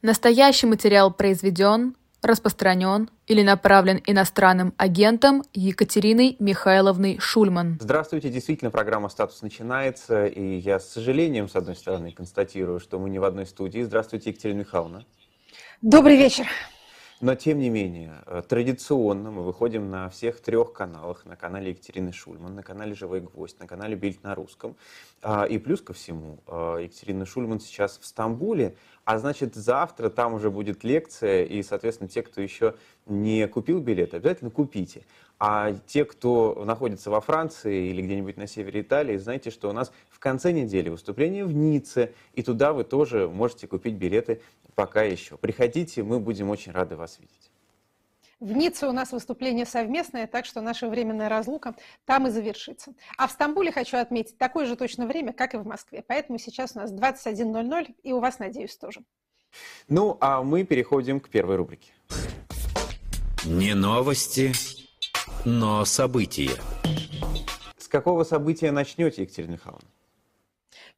Настоящий материал произведен, распространен или направлен иностранным агентом Екатериной Михайловной Шульман. Здравствуйте, действительно, программа «Статус» начинается, и я с сожалением, с одной стороны, констатирую, что мы не в одной студии. Здравствуйте, Екатерина Михайловна. Добрый вечер. Но, тем не менее, традиционно мы выходим на всех трех каналах. На канале Екатерины Шульман, на канале «Живой гвоздь», на канале «Бильд на русском». А, и плюс ко всему, э, Екатерина Шульман сейчас в Стамбуле, а значит, завтра там уже будет лекция, и, соответственно, те, кто еще не купил билет, обязательно купите. А те, кто находится во Франции или где-нибудь на севере Италии, знаете, что у нас в конце недели выступление в Ницце, и туда вы тоже можете купить билеты пока еще. Приходите, мы будем очень рады вас видеть. В Ницце у нас выступление совместное, так что наша временная разлука там и завершится. А в Стамбуле хочу отметить такое же точно время, как и в Москве. Поэтому сейчас у нас 21.00, и у вас, надеюсь, тоже. Ну, а мы переходим к первой рубрике. Не новости, но события. С какого события начнете, Екатерина Михайловна?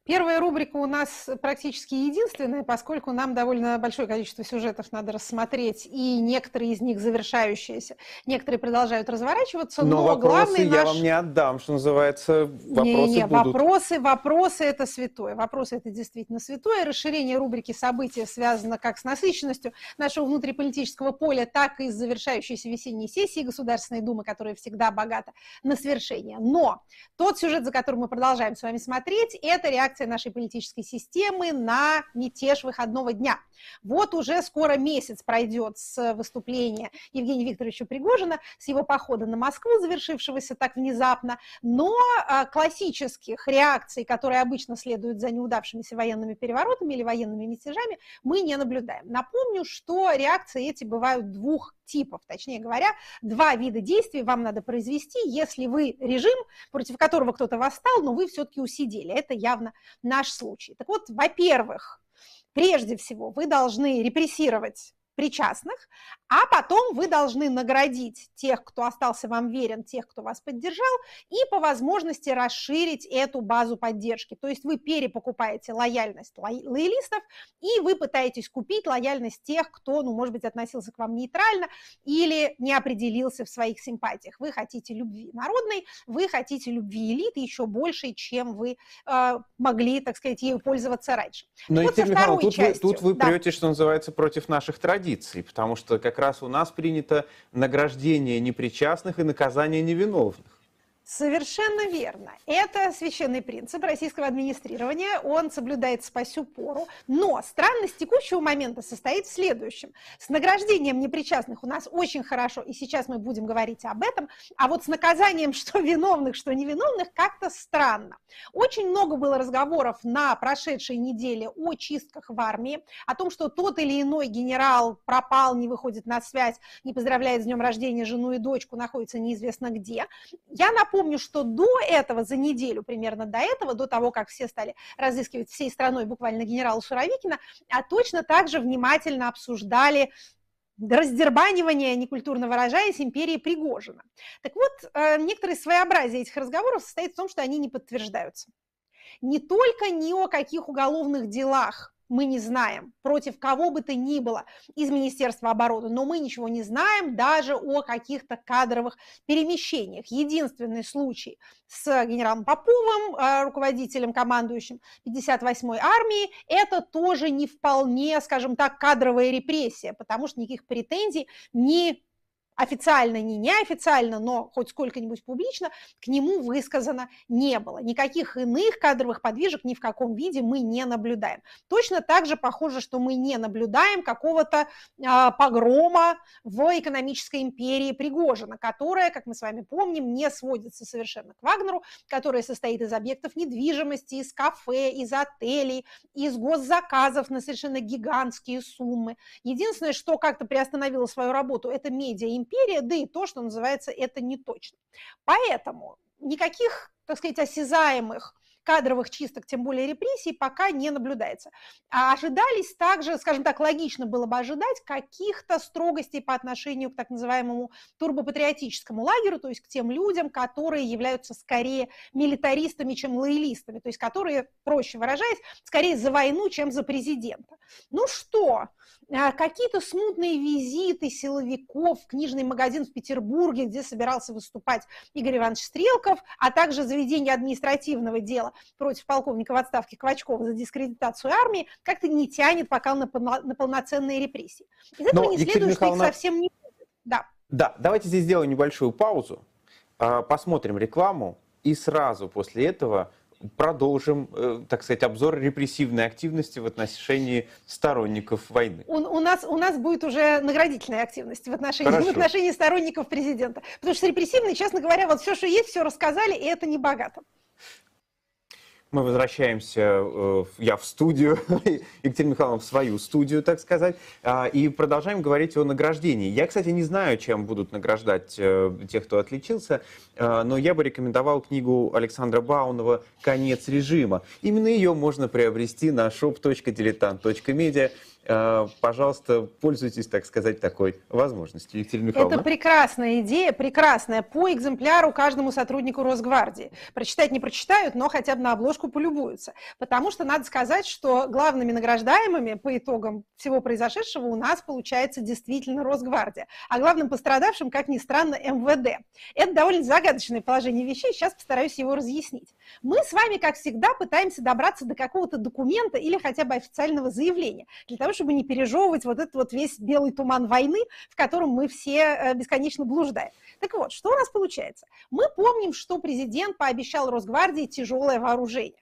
Первая рубрика у нас практически единственная, поскольку нам довольно большое количество сюжетов надо рассмотреть, и некоторые из них завершающиеся, некоторые продолжают разворачиваться, но, но вопросы главный я наш... вам не отдам, что называется, вопросы не, не, будут. Вопросы, вопросы – это святое. Вопросы – это действительно святое. Расширение рубрики события связано как с насыщенностью нашего внутриполитического поля, так и с завершающейся весенней сессии Государственной Думы, которая всегда богата на свершение. Но тот сюжет, за которым мы продолжаем с вами смотреть, это реакция реакция нашей политической системы на мятеж выходного дня. Вот уже скоро месяц пройдет с выступления Евгения Викторовича Пригожина, с его похода на Москву, завершившегося так внезапно, но а, классических реакций, которые обычно следуют за неудавшимися военными переворотами или военными мятежами, мы не наблюдаем. Напомню, что реакции эти бывают двух типов, точнее говоря, два вида действий вам надо произвести, если вы режим, против которого кто-то восстал, но вы все-таки усидели. Это явно наш случай. Так вот, во-первых, прежде всего вы должны репрессировать причастных, а потом вы должны наградить тех, кто остался вам верен, тех, кто вас поддержал, и по возможности расширить эту базу поддержки. То есть вы перепокупаете лояльность лоялистов, и вы пытаетесь купить лояльность тех, кто, ну, может быть, относился к вам нейтрально или не определился в своих симпатиях. Вы хотите любви народной, вы хотите любви элиты еще больше, чем вы э, могли, так сказать, ею пользоваться раньше. Но, вот Екатерина Михайловна, тут, частью, вы, тут вы да. прете, что называется, против наших традиций, потому что как раз у нас принято награждение непричастных и наказание невиновных. Совершенно верно. Это священный принцип российского администрирования, он соблюдается по сю пору, но странность текущего момента состоит в следующем. С награждением непричастных у нас очень хорошо, и сейчас мы будем говорить об этом, а вот с наказанием что виновных, что невиновных как-то странно. Очень много было разговоров на прошедшей неделе о чистках в армии, о том, что тот или иной генерал пропал, не выходит на связь, не поздравляет с днем рождения жену и дочку, находится неизвестно где. Я напомню, помню, что до этого, за неделю примерно до этого, до того, как все стали разыскивать всей страной буквально генерала Суровикина, а точно так же внимательно обсуждали раздербанивание, некультурно выражаясь, империи Пригожина. Так вот, э, некоторые своеобразие этих разговоров состоит в том, что они не подтверждаются. Не только ни о каких уголовных делах мы не знаем, против кого бы то ни было из Министерства обороны, но мы ничего не знаем даже о каких-то кадровых перемещениях. Единственный случай с генералом Поповым, э, руководителем, командующим 58-й армией, это тоже не вполне, скажем так, кадровая репрессия, потому что никаких претензий ни официально, не неофициально, но хоть сколько-нибудь публично, к нему высказано не было. Никаких иных кадровых подвижек ни в каком виде мы не наблюдаем. Точно так же похоже, что мы не наблюдаем какого-то э, погрома в экономической империи Пригожина, которая, как мы с вами помним, не сводится совершенно к Вагнеру, которая состоит из объектов недвижимости, из кафе, из отелей, из госзаказов на совершенно гигантские суммы. Единственное, что как-то приостановило свою работу, это медиа империя, да и то, что называется, это не точно. Поэтому никаких, так сказать, осязаемых кадровых чисток, тем более репрессий, пока не наблюдается. А ожидались также, скажем так, логично было бы ожидать каких-то строгостей по отношению к так называемому турбопатриотическому лагерю, то есть к тем людям, которые являются скорее милитаристами, чем лоялистами, то есть которые, проще выражаясь, скорее за войну, чем за президента. Ну что, а, какие-то смутные визиты силовиков в книжный магазин в Петербурге, где собирался выступать Игорь Иванович Стрелков, а также заведение административного дела против полковника в отставке Квачкова за дискредитацию армии, как-то не тянет пока на, на полноценные репрессии. Из этого Но, не Екатерина следует, Михайловна... что их совсем не будет. Да. Да, давайте здесь сделаем небольшую паузу, а, посмотрим рекламу, и сразу после этого продолжим, э, так сказать, обзор репрессивной активности в отношении сторонников войны. У, у, нас, у нас будет уже наградительная активность в отношении, в отношении сторонников президента. Потому что репрессивные, честно говоря, вот все, что есть, все рассказали, и это не богато. Мы возвращаемся, э, я в студию, Екатерина Михайловна в свою студию, так сказать, а, и продолжаем говорить о награждении. Я, кстати, не знаю, чем будут награждать э, тех, кто отличился, э, но я бы рекомендовал книгу Александра Баунова «Конец режима». Именно ее можно приобрести на shop.diletant.media пожалуйста, пользуйтесь, так сказать, такой возможностью. Екатерина Михайловна. Это прекрасная идея, прекрасная, по экземпляру каждому сотруднику Росгвардии. Прочитать не прочитают, но хотя бы на обложку полюбуются. Потому что надо сказать, что главными награждаемыми по итогам всего произошедшего у нас получается действительно Росгвардия. А главным пострадавшим, как ни странно, МВД. Это довольно загадочное положение вещей, сейчас постараюсь его разъяснить. Мы с вами, как всегда, пытаемся добраться до какого-то документа или хотя бы официального заявления, для того, чтобы не пережевывать вот этот вот весь белый туман войны, в котором мы все э, бесконечно блуждаем. Так вот, что у нас получается? Мы помним, что президент пообещал Росгвардии тяжелое вооружение.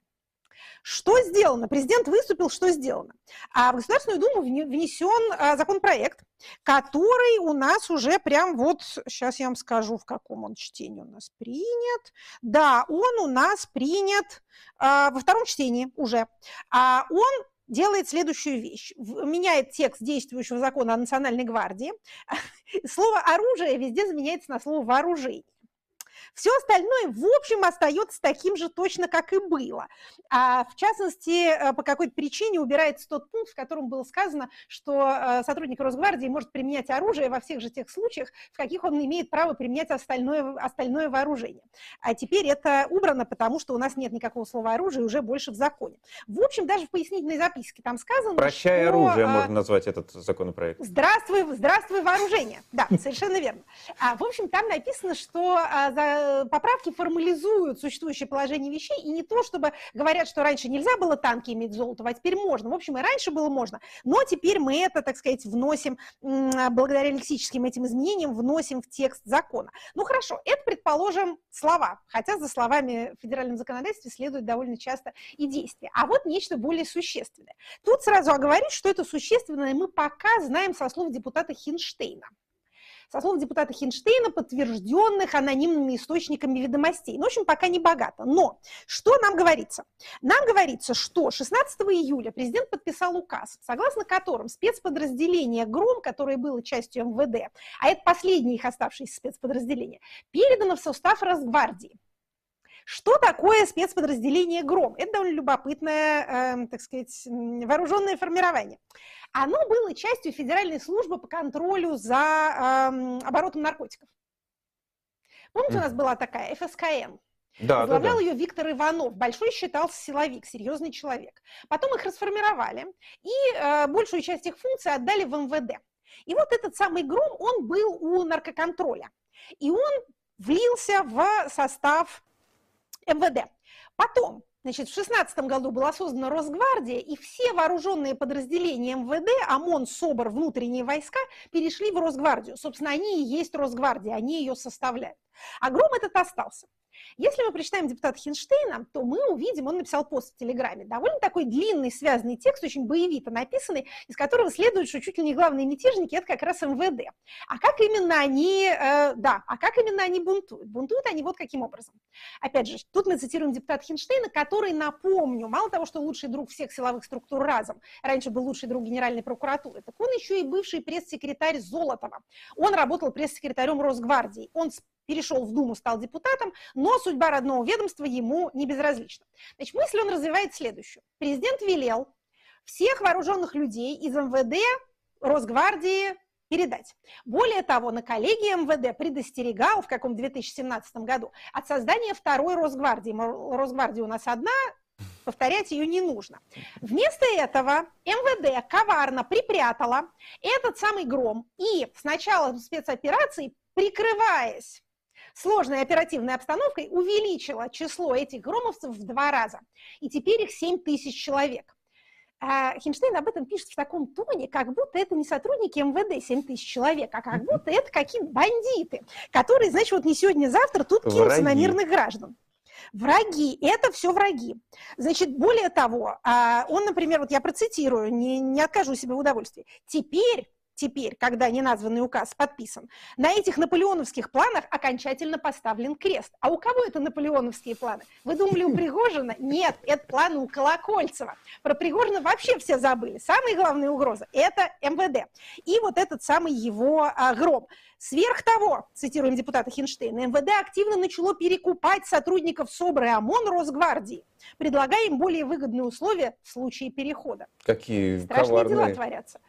Что сделано? Президент выступил, что сделано? А в Государственную Думу внесен а, законопроект, который у нас уже прям вот, сейчас я вам скажу, в каком он чтении у нас принят. Да, он у нас принят а, во втором чтении уже. А он делает следующую вещь. Меняет текст действующего закона о Национальной гвардии. Слово «оружие» везде заменяется на слово «вооружение». Все остальное, в общем, остается таким же точно, как и было. А в частности, э, по какой-то причине убирается тот пункт, в котором было сказано, что э, сотрудник Росгвардии может применять оружие во всех же тех случаях, в каких он имеет право применять остальное, остальное вооружение. А теперь это убрано, потому что у нас нет никакого слова оружие уже больше в законе. В общем, даже в пояснительной записке там сказано, Прощай что... оружие, а, можно назвать этот законопроект. Здравствуй, здравствуй вооружение. Да, совершенно верно. А, в общем, там написано, что а, за Э, поправки формализуют существующее положение вещей, и не то, чтобы говорят, что раньше нельзя было танки иметь золото, а теперь можно. В общем, и раньше было можно, но теперь мы это, так сказать, вносим, благодаря лексическим этим изменениям, вносим в текст закона. Ну хорошо, это, предположим, слова, хотя за словами в федеральном законодательстве следует довольно часто и действия. А вот нечто более существенное. Тут сразу оговорюсь, что это существенное мы пока знаем со слов депутата Хинштейна со слов депутата Хинштейна, подтвержденных анонимными источниками ведомостей. Ну, в общем, пока не богато. Но что нам говорится? Нам говорится, что 16 июля президент подписал указ, согласно которым спецподразделение «Гром», которое было частью МВД, а это последнее их оставшееся спецподразделение, передано в состав Росгвардии. Что такое спецподразделение «Гром»? Это довольно любопытное, э, так сказать, вооруженное формирование. Оно было частью Федеральной службы по контролю за э, оборотом наркотиков. Помните, у нас была такая ФСКН? Да, Возглавлял да, да. ее Виктор Иванов. Большой считался силовик, серьезный человек. Потом их расформировали, и э, большую часть их функций отдали в МВД. И вот этот самый Гром, он был у наркоконтроля. И он влился в состав МВД. Потом Значит, в 16 году была создана Росгвардия, и все вооруженные подразделения МВД, ОМОН, СОБР, внутренние войска перешли в Росгвардию. Собственно, они и есть Росгвардия, они ее составляют. А Гром этот остался. Если мы прочитаем депутата Хинштейна, то мы увидим, он написал пост в Телеграме, довольно такой длинный связанный текст, очень боевито написанный, из которого следует, что чуть ли не главные мятежники – это как раз МВД. А как именно они, э, да, а как именно они бунтуют? Бунтуют они вот каким образом. Опять же, тут мы цитируем депутата Хинштейна, который, напомню, мало того, что лучший друг всех силовых структур разом, раньше был лучший друг Генеральной прокуратуры, так он еще и бывший пресс-секретарь Золотова. Он работал пресс-секретарем Росгвардии. Он перешел в Думу, стал депутатом, но судьба родного ведомства ему не безразлична. Значит, мысль он развивает следующую. Президент велел всех вооруженных людей из МВД, Росгвардии, передать. Более того, на коллегии МВД предостерегал в каком 2017 году от создания второй Росгвардии. Росгвардия у нас одна, повторять ее не нужно. Вместо этого МВД коварно припрятала этот самый гром и с начала спецоперации, прикрываясь сложной оперативной обстановкой, увеличила число этих громовцев в два раза. И теперь их 7 тысяч человек. А Хинштейн об этом пишет в таком тоне, как будто это не сотрудники МВД 7 тысяч человек, а как будто это какие-то бандиты, которые, значит, вот не сегодня-завтра тут кинутся Враги. на мирных граждан. Враги, это все враги. Значит, более того, а, он, например, вот я процитирую, не, не откажу себе в удовольствии. Теперь теперь, когда неназванный указ подписан, на этих наполеоновских планах окончательно поставлен крест. А у кого это наполеоновские планы? Вы думали, у Пригожина? Нет, это планы у Колокольцева. Про Пригожина вообще все забыли. Самая главная угроза – это МВД. И вот этот самый его а, гром. Сверх того, цитируем депутата Хинштейна, МВД активно начало перекупать сотрудников СОБР и ОМОН Росгвардии, предлагая им более выгодные условия в случае перехода. Какие Страшные коварные. дела творятся.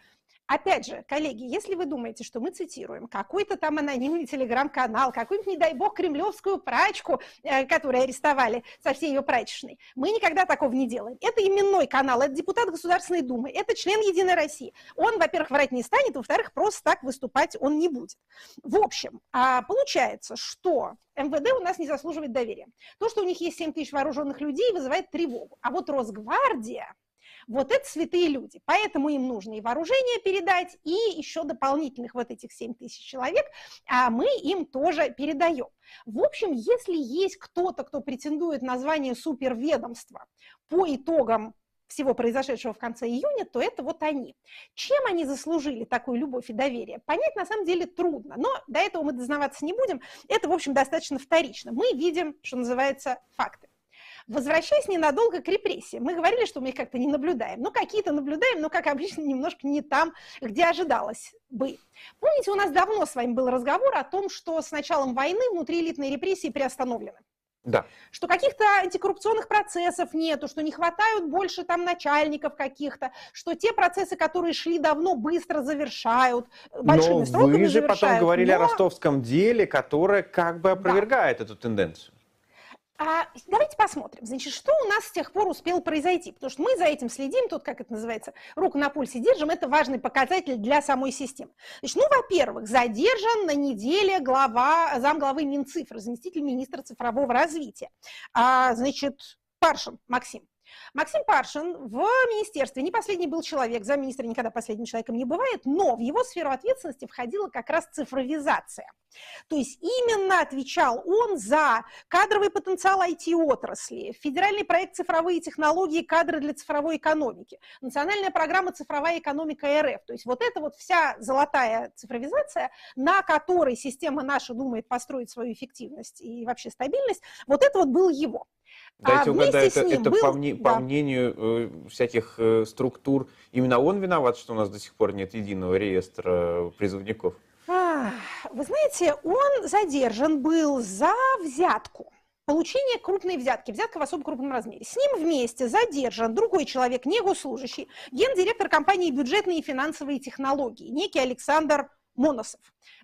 Опять же, коллеги, если вы думаете, что мы цитируем какой-то там анонимный телеграм-канал, какую-нибудь, не дай бог, кремлевскую прачку, э, которую арестовали со всей ее прачечной, мы никогда такого не делаем. Это именной канал, это депутат Государственной Думы, это член Единой России. Он, во-первых, врать не станет, во-вторых, просто так выступать он не будет. В общем, а, получается, что МВД у нас не заслуживает доверия. То, что у них есть 7 тысяч вооруженных людей, вызывает тревогу. А вот Росгвардия, вот это святые люди. Поэтому им нужно и вооружение передать, и еще дополнительных вот этих 7 тысяч человек, а мы им тоже передаем. В общем, если есть кто-то, кто претендует на звание суперведомства по итогам всего произошедшего в конце июня, то это вот они. Чем они заслужили такую любовь и доверие, понять на самом деле трудно, но до этого мы дознаваться не будем, это, в общем, достаточно вторично. Мы видим, что называется, факты. Возвращаясь ненадолго к репрессиям, мы говорили, что мы их как-то не наблюдаем. Ну, какие-то наблюдаем, но, как обычно, немножко не там, где ожидалось бы. Помните, у нас давно с вами был разговор о том, что с началом войны внутриэлитные репрессии приостановлены. Да. Что каких-то антикоррупционных процессов нету, что не хватают больше там начальников каких-то, что те процессы, которые шли давно, быстро завершают, большими Но сроками вы же завершают. потом говорили Но... о ростовском деле, которое как бы опровергает да. эту тенденцию. А, давайте посмотрим, значит, что у нас с тех пор успело произойти, потому что мы за этим следим, тут, как это называется, руку на пульсе держим, это важный показатель для самой системы. Значит, ну, во-первых, задержан на неделе глава, замглавы Минцифры, заместитель министра цифрового развития, а, значит, Паршин Максим. Максим Паршин в министерстве не последний был человек, замминистра никогда последним человеком не бывает, но в его сферу ответственности входила как раз цифровизация. То есть именно отвечал он за кадровый потенциал IT-отрасли, федеральный проект «Цифровые технологии. Кадры для цифровой экономики», национальная программа «Цифровая экономика РФ». То есть вот эта вот вся золотая цифровизация, на которой система наша думает построить свою эффективность и вообще стабильность, вот это вот был его. Дайте а угадаю, это, это был... по, мне, да. по мнению э, всяких э, структур, именно он виноват, что у нас до сих пор нет единого реестра призывников? А, вы знаете, он задержан был за взятку. Получение крупной взятки, взятка в особо крупном размере. С ним вместе задержан другой человек, не госслужащий, гендиректор компании «Бюджетные и финансовые технологии», некий Александр Моносов.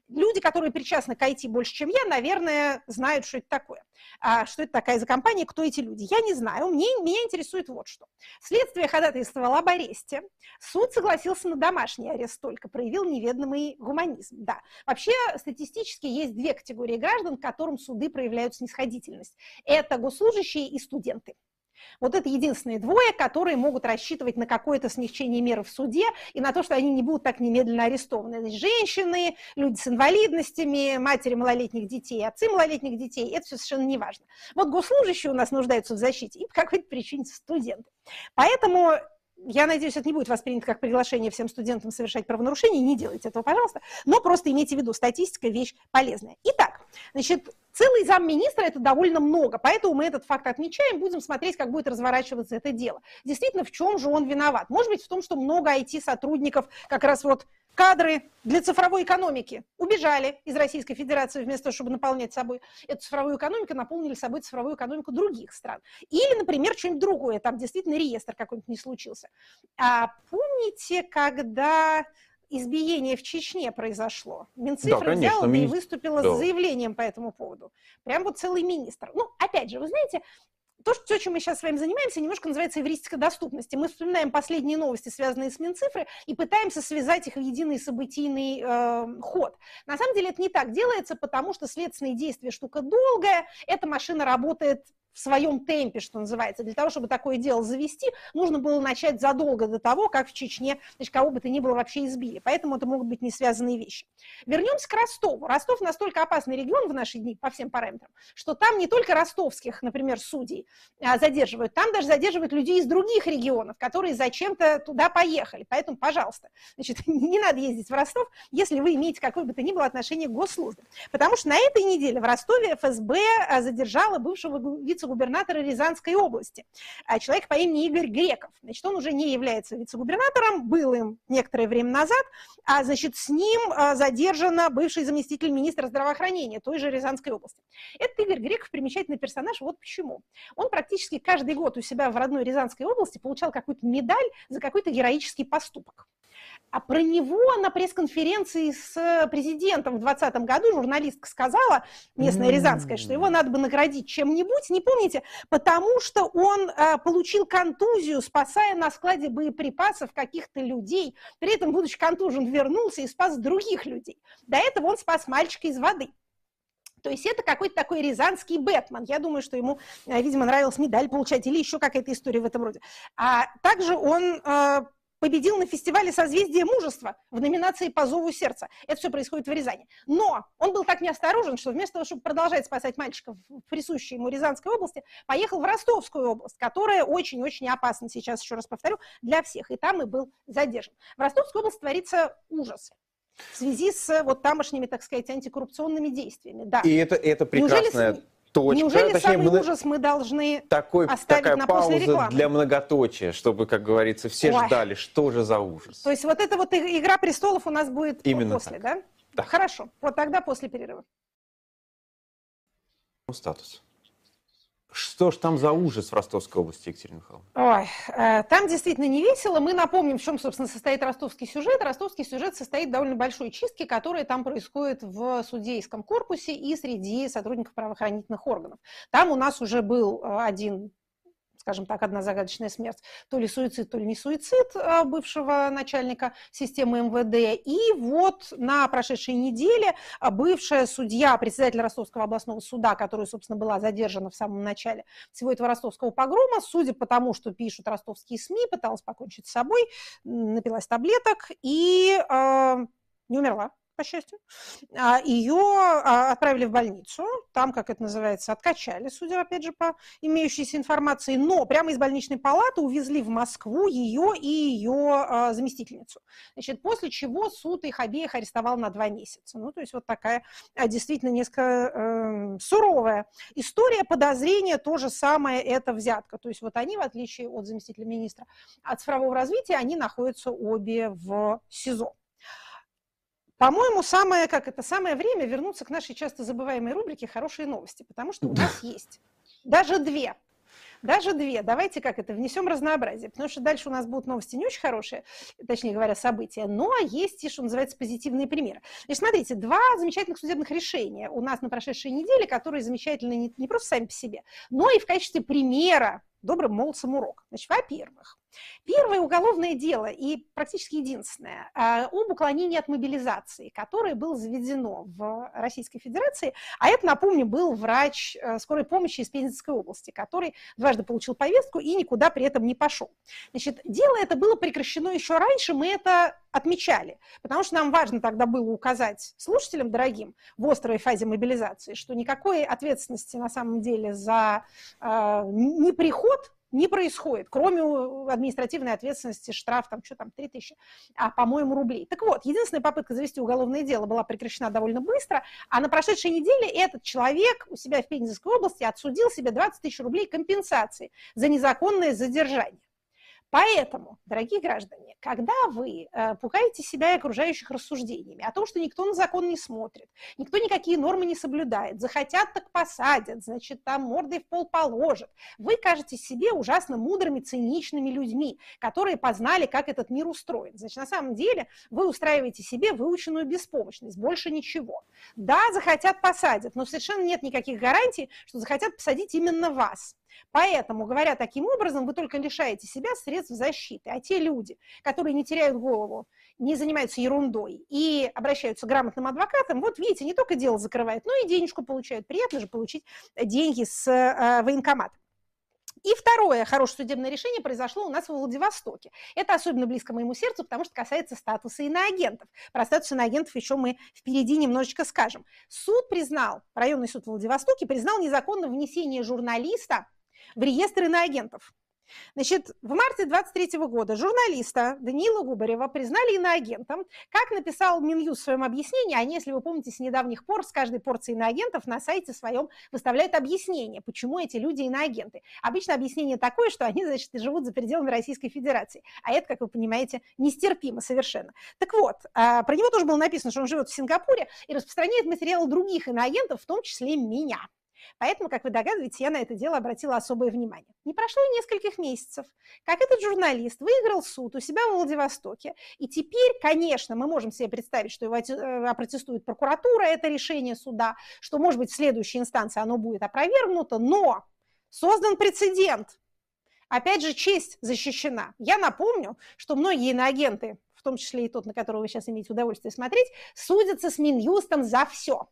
Люди, которые причастны к IT больше, чем я, наверное, знают, что это такое. А что это такая за компания, кто эти люди. Я не знаю. Мне, меня интересует вот что. Следствие ходатайствовало об аресте. Суд согласился на домашний арест только, проявил неведомый гуманизм. Да. Вообще, статистически есть две категории граждан, к которым суды проявляют снисходительность. Это госслужащие и студенты. Вот это единственные двое, которые могут рассчитывать на какое-то смягчение меры в суде и на то, что они не будут так немедленно арестованы. Значит, женщины, люди с инвалидностями, матери малолетних детей, отцы малолетних детей, это все совершенно не важно. Вот госслужащие у нас нуждаются в защите и по какой-то причине студенты. Поэтому я надеюсь, это не будет воспринято как приглашение всем студентам совершать правонарушения, не делайте этого, пожалуйста, но просто имейте в виду, статистика – вещь полезная. Итак, значит, целый замминистра – это довольно много, поэтому мы этот факт отмечаем, будем смотреть, как будет разворачиваться это дело. Действительно, в чем же он виноват? Может быть, в том, что много IT-сотрудников как раз вот кадры для цифровой экономики убежали из Российской Федерации вместо того, чтобы наполнять собой эту цифровую экономику, наполнили собой цифровую экономику других стран. Или, например, что-нибудь другое, там действительно реестр какой-нибудь не случился. А помните, когда избиение в Чечне произошло. Минцифра да, конечно, взяла мини... и выступила да. с заявлением по этому поводу. Прям вот целый министр. Ну, опять же, вы знаете, то, что, чем мы сейчас с вами занимаемся, немножко называется эвристика доступности. Мы вспоминаем последние новости, связанные с Минцифрой, и пытаемся связать их в единый событийный э, ход. На самом деле это не так делается, потому что следственные действия штука долгая, эта машина работает в своем темпе, что называется. Для того, чтобы такое дело завести, нужно было начать задолго до того, как в Чечне, значит, кого бы то ни было вообще избили. Поэтому это могут быть не связанные вещи. Вернемся к Ростову. Ростов настолько опасный регион в наши дни по всем параметрам, что там не только ростовских, например, судей а, задерживают, там даже задерживают людей из других регионов, которые зачем-то туда поехали. Поэтому, пожалуйста, значит, не надо ездить в Ростов, если вы имеете какое бы то ни было отношение к госслужбе. Потому что на этой неделе в Ростове ФСБ а, задержала бывшего вице вице-губернатора Рязанской области, а человек по имени Игорь Греков. Значит, он уже не является вице-губернатором, был им некоторое время назад, а, значит, с ним а, задержана бывший заместитель министра здравоохранения той же Рязанской области. Этот Игорь Греков примечательный персонаж, вот почему. Он практически каждый год у себя в родной Рязанской области получал какую-то медаль за какой-то героический поступок. А про него на пресс-конференции с президентом в 2020 году журналистка сказала, местная Рязанская, что его надо бы наградить чем-нибудь, не помните, потому что он а, получил контузию, спасая на складе боеприпасов каких-то людей. При этом, будучи контужен, вернулся и спас других людей. До этого он спас мальчика из воды. То есть это какой-то такой рязанский Бэтмен. Я думаю, что ему, э, видимо, нравилось медаль получать или еще какая-то история в этом роде. А также он э, победил на фестивале «Созвездие мужества» в номинации «По зову сердца». Это все происходит в Рязани. Но он был так неосторожен, что вместо того, чтобы продолжать спасать мальчиков в присущей ему Рязанской области, поехал в Ростовскую область, которая очень-очень опасна, сейчас еще раз повторю, для всех. И там и был задержан. В Ростовской области творится ужас в связи с вот тамошними, так сказать, антикоррупционными действиями. Да. И это, это прекрасная Неужели точка. Неужели Точнее, самый мы... ужас мы должны такой, оставить такая на пауза после рекламы? для многоточия, чтобы, как говорится, все Ой. ждали, что же за ужас. То есть вот эта вот «Игра престолов» у нас будет Именно после, так. да? Да. Хорошо, вот тогда после перерыва. Статус. Что ж там за ужас в Ростовской области, Екатерина Михайловна? Ой, э, там действительно не весело. Мы напомним, в чем, собственно, состоит ростовский сюжет. Ростовский сюжет состоит довольно большой чистки, которая там происходит в судейском корпусе и среди сотрудников правоохранительных органов. Там у нас уже был э, один скажем так, одна загадочная смерть, то ли суицид, то ли не суицид а, бывшего начальника системы МВД. И вот на прошедшей неделе а, бывшая судья, председатель Ростовского областного суда, которая, собственно, была задержана в самом начале всего этого ростовского погрома, судя по тому, что пишут ростовские СМИ, пыталась покончить с собой, напилась таблеток и э, не умерла по счастью. А, Ее а, отправили в больницу, там, как это называется, откачали, судя, опять же, по имеющейся информации, но прямо из больничной палаты увезли в Москву ее и ее а, заместительницу. Значит, после чего суд их обеих арестовал на два месяца. Ну, то есть вот такая действительно несколько э, суровая история. Подозрение то же самое, это взятка. То есть вот они, в отличие от заместителя министра от цифрового развития, они находятся обе в СИЗО. По-моему, самое, как это, самое время вернуться к нашей часто забываемой рубрике «Хорошие новости», потому что у нас есть даже две. Даже две. Давайте как это, внесем разнообразие, потому что дальше у нас будут новости не очень хорошие, точнее говоря, события, но есть и, что называется, позитивные примеры. Значит, смотрите, два замечательных судебных решения у нас на прошедшей неделе, которые замечательны не, не просто сами по себе, но и в качестве примера добрым молодцам урок. Значит, во-первых, Первое уголовное дело, и практически единственное, а, об уклонении от мобилизации, которое было заведено в Российской Федерации, а это, напомню, был врач э, скорой помощи из Пензенской области, который дважды получил повестку и никуда при этом не пошел. Значит, дело это было прекращено еще раньше, мы это отмечали, потому что нам важно тогда было указать слушателям дорогим в острой фазе мобилизации, что никакой ответственности на самом деле за э, неприход не происходит, кроме административной ответственности, штраф, там, что там, 3 тысячи, а, по-моему, рублей. Так вот, единственная попытка завести уголовное дело была прекращена довольно быстро, а на прошедшей неделе этот человек у себя в Пензенской области отсудил себе 20 тысяч рублей компенсации за незаконное задержание. Поэтому, дорогие граждане, когда вы э, пугаете себя и окружающих рассуждениями о том, что никто на закон не смотрит, никто никакие нормы не соблюдает, захотят так посадят, значит, там мордой в пол положат, вы кажетесь себе ужасно мудрыми, циничными людьми, которые познали, как этот мир устроен. Значит, на самом деле вы устраиваете себе выученную беспомощность, больше ничего. Да, захотят посадят, но совершенно нет никаких гарантий, что захотят посадить именно вас. Поэтому, говоря таким образом, вы только лишаете себя средств защиты. А те люди, которые не теряют голову, не занимаются ерундой и обращаются к грамотным адвокатам, вот видите, не только дело закрывают, но и денежку получают. Приятно же получить деньги с э, военкомата. И второе хорошее судебное решение произошло у нас в Владивостоке. Это особенно близко моему сердцу, потому что касается статуса иноагентов. Про статус иноагентов еще мы впереди немножечко скажем. Суд признал, районный суд Владивостоке признал незаконное внесение журналиста в реестр иноагентов. Значит, в марте 23 года журналиста Даниила Губарева признали иноагентом. Как написал Минюс в своем объяснении, они, если вы помните, с недавних пор с каждой порции иноагентов на сайте своем выставляют объяснение, почему эти люди иноагенты. Обычно объяснение такое, что они, значит, живут за пределами Российской Федерации. А это, как вы понимаете, нестерпимо совершенно. Так вот, а, про него тоже было написано, что он живет в Сингапуре и распространяет материалы других иноагентов, в том числе меня. Поэтому, как вы догадываетесь, я на это дело обратила особое внимание. Не прошло и нескольких месяцев, как этот журналист выиграл суд у себя в Владивостоке, и теперь, конечно, мы можем себе представить, что его э, опротестует прокуратура, это решение суда, что, может быть, в следующей инстанции оно будет опровергнуто, но создан прецедент. Опять же, честь защищена. Я напомню, что многие иноагенты, в том числе и тот, на которого вы сейчас имеете удовольствие смотреть, судятся с Минюстом за все.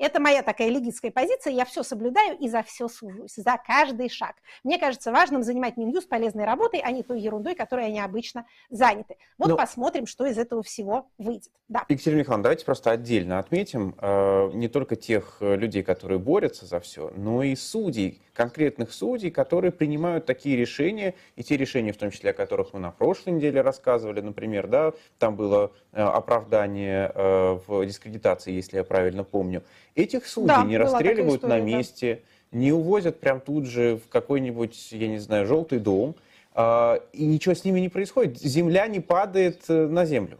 Это моя такая легитская позиция, я все соблюдаю и за все сужусь, за каждый шаг. Мне кажется важным занимать Минюст полезной работой, а не той ерундой, которой они обычно заняты. Вот Но... Ну, посмотрим, что из этого всего выйдет. Да. Екатерина Михайловна, давайте просто отдельно отметим э, не только тех э, людей, которые борются за все, но и судей, конкретных судей, которые принимают такие решения, и те решения, в том числе, о которых мы на прошлой неделе рассказывали, например, да, там было э, оправдание э, в дискредитации, если я правильно помню, Этих судей да, не расстреливают история, на месте, да. не увозят прям тут же в какой-нибудь, я не знаю, желтый дом, э, и ничего с ними не происходит. Земля не падает э, на землю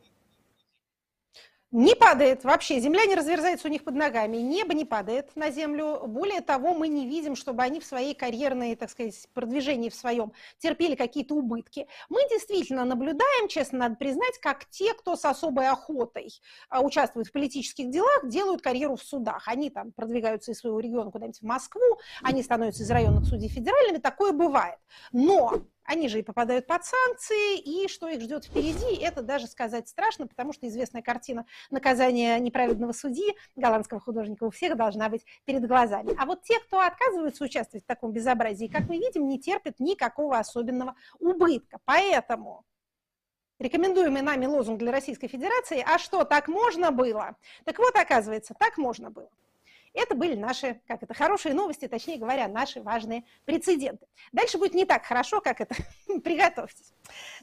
не падает вообще, земля не разверзается у них под ногами, небо не падает на землю. Более того, мы не видим, чтобы они в своей карьерной, так сказать, продвижении в своем терпели какие-то убытки. Мы действительно наблюдаем, честно надо признать, как те, кто с особой охотой а, участвует в политических делах, делают карьеру в судах. Они там продвигаются из своего региона куда-нибудь в Москву, они становятся из районных судей федеральными, такое бывает. Но они же и попадают под санкции, и что их ждет впереди, это даже сказать страшно, потому что известная картина наказания неправедного судьи, голландского художника, у всех должна быть перед глазами. А вот те, кто отказывается участвовать в таком безобразии, как мы видим, не терпят никакого особенного убытка. Поэтому рекомендуемый нами лозунг для Российской Федерации «А что, так можно было?» Так вот, оказывается, так можно было. Это были наши, как это, хорошие новости, точнее говоря, наши важные прецеденты. Дальше будет не так хорошо, как это. Приготовьтесь.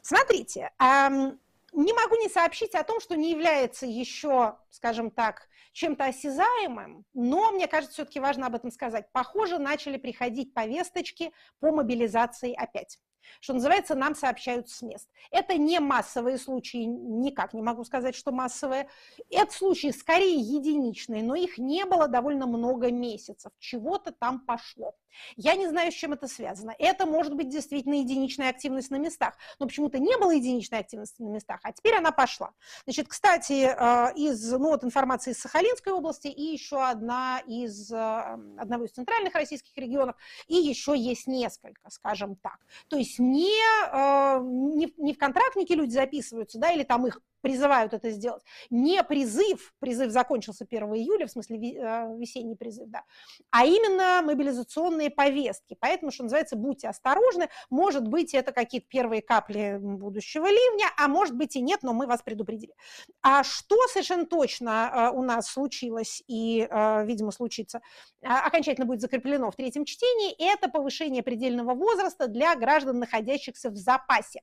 Смотрите, не могу не сообщить о том, что не является еще, скажем так, чем-то осязаемым, но мне кажется, все-таки важно об этом сказать. Похоже, начали приходить повесточки по мобилизации опять что называется, нам сообщают с мест. Это не массовые случаи, никак не могу сказать, что массовые. Это случаи скорее единичные, но их не было довольно много месяцев. Чего-то там пошло. Я не знаю, с чем это связано. Это может быть действительно единичная активность на местах, но почему-то не было единичной активности на местах, а теперь она пошла. Значит, кстати, э, из, ну, вот информации из Сахалинской области и еще одна из э, одного из центральных российских регионов, и еще есть несколько, скажем так. То есть не, э, не, не в контрактники люди записываются, да, или там их призывают это сделать. Не призыв, призыв закончился 1 июля, в смысле э, весенний призыв, да, а именно мобилизационные повестки. Поэтому, что называется, будьте осторожны. Может быть, это какие-то первые капли будущего ливня, а может быть и нет, но мы вас предупредили. А что совершенно точно э, у нас случилось и, э, видимо, случится, окончательно будет закреплено в третьем чтении, это повышение предельного возраста для граждан, находящихся в запасе.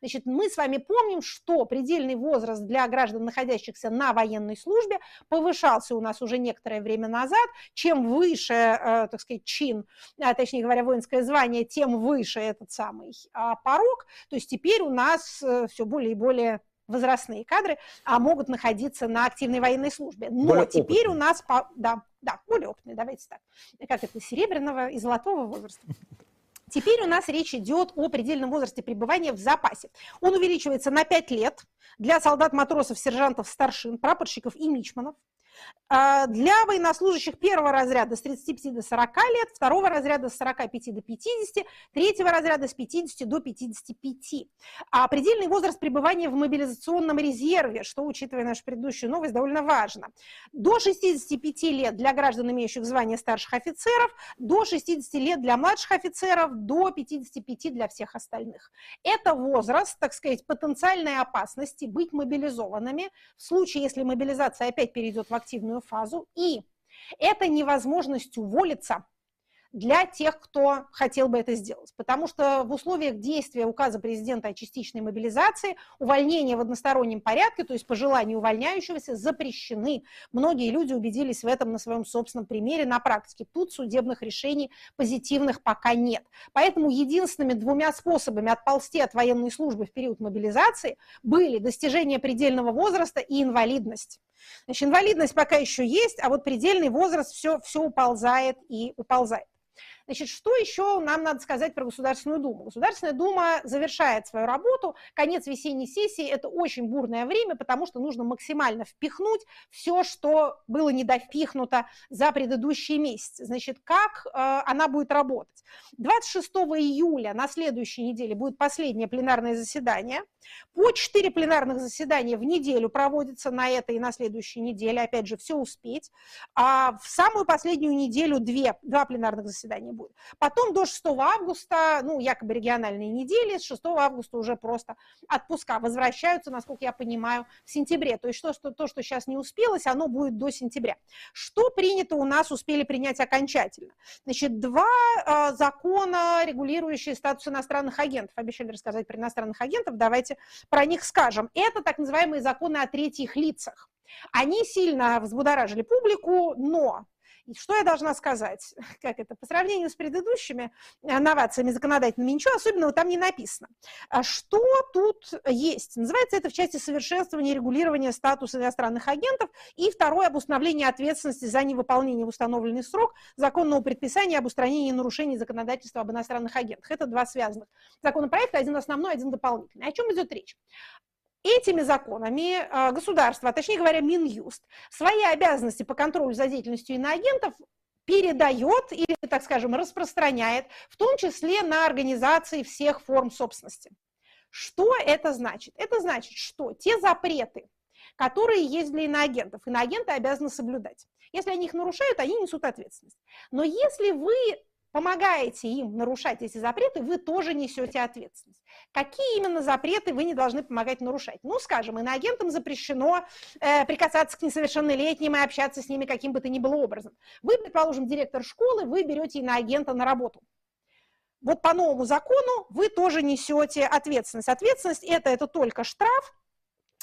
Значит, мы с вами помним, что предельный возраст для граждан, находящихся на военной службе, повышался у нас уже некоторое время назад. Чем выше, э, так сказать, чин, а, точнее говоря, воинское звание, тем выше этот самый а, порог. То есть теперь у нас э, все более и более возрастные кадры а могут находиться на активной военной службе. Но более теперь опытные. у нас, да, да, более опытные, давайте так, как это, серебряного и золотого возраста. Теперь у нас речь идет о предельном возрасте пребывания в запасе. Он увеличивается на 5 лет для солдат, матросов, сержантов, старшин, прапорщиков и мичманов. А, для военнослужащих первого разряда с 35 до 40 лет, второго разряда с 45 до 50, третьего разряда с 50 до 55. А предельный возраст пребывания в мобилизационном резерве, что, учитывая нашу предыдущую новость, довольно важно. До 65 лет для граждан, имеющих звание старших офицеров, до 60 лет для младших офицеров, до 55 для всех остальных. Это возраст, так сказать, потенциальной опасности быть мобилизованными в случае, если мобилизация опять перейдет в активную фазу, и это невозможность уволиться для тех, кто хотел бы это сделать. Потому что в условиях действия указа президента о частичной мобилизации увольнения в одностороннем порядке, то есть по желанию увольняющегося, запрещены. Многие люди убедились в этом на своем собственном примере, на практике. Тут судебных решений позитивных пока нет. Поэтому единственными двумя способами отползти от военной службы в период мобилизации были достижение предельного возраста и инвалидность. Значит, инвалидность пока еще есть, а вот предельный возраст все, все уползает и уползает. Значит, что еще нам надо сказать про Государственную Думу? Государственная Дума завершает свою работу. Конец весенней сессии – это очень бурное время, потому что нужно максимально впихнуть все, что было недовпихнуто за предыдущие месяцы. Значит, как э, она будет работать? 26 июля на следующей неделе будет последнее пленарное заседание. По 4 пленарных заседания в неделю проводятся на этой и на следующей неделе. Опять же, все успеть. А в самую последнюю неделю две, два пленарных заседания будет. Потом до 6 августа, ну, якобы региональные недели, с 6 августа уже просто отпуска возвращаются, насколько я понимаю, в сентябре. То есть что, что, то, что сейчас не успелось, оно будет до сентября. Что принято у нас, успели принять окончательно? Значит, два э, закона, регулирующие статус иностранных агентов. Обещали рассказать про иностранных агентов, давайте про них скажем. Это так называемые законы о третьих лицах. Они сильно взбудоражили публику, но и что я должна сказать? Как это? По сравнению с предыдущими э, новациями законодательными, ничего особенного там не написано. А что тут есть? Называется это в части совершенствования и регулирования статуса иностранных агентов и второе об установлении ответственности за невыполнение в установленный срок законного предписания об устранении нарушений законодательства об иностранных агентах. Это два связанных законопроекта, один основной, один дополнительный. О чем идет речь? Этими законами а, государство, а точнее говоря, Минюст, свои обязанности по контролю за деятельностью иноагентов передает или, так скажем, распространяет, в том числе на организации всех форм собственности. Что это значит? Это значит, что те запреты, которые есть для иноагентов, иноагенты обязаны соблюдать. Если они их нарушают, они несут ответственность. Но если вы помогаете им нарушать эти запреты, вы тоже несете ответственность. Какие именно запреты вы не должны помогать нарушать? Ну, скажем, иноагентам запрещено э, прикасаться к несовершеннолетним и общаться с ними каким бы то ни было образом. Вы, предположим, директор школы, вы берете иноагента на работу. Вот по новому закону вы тоже несете ответственность. Ответственность это, это только штраф,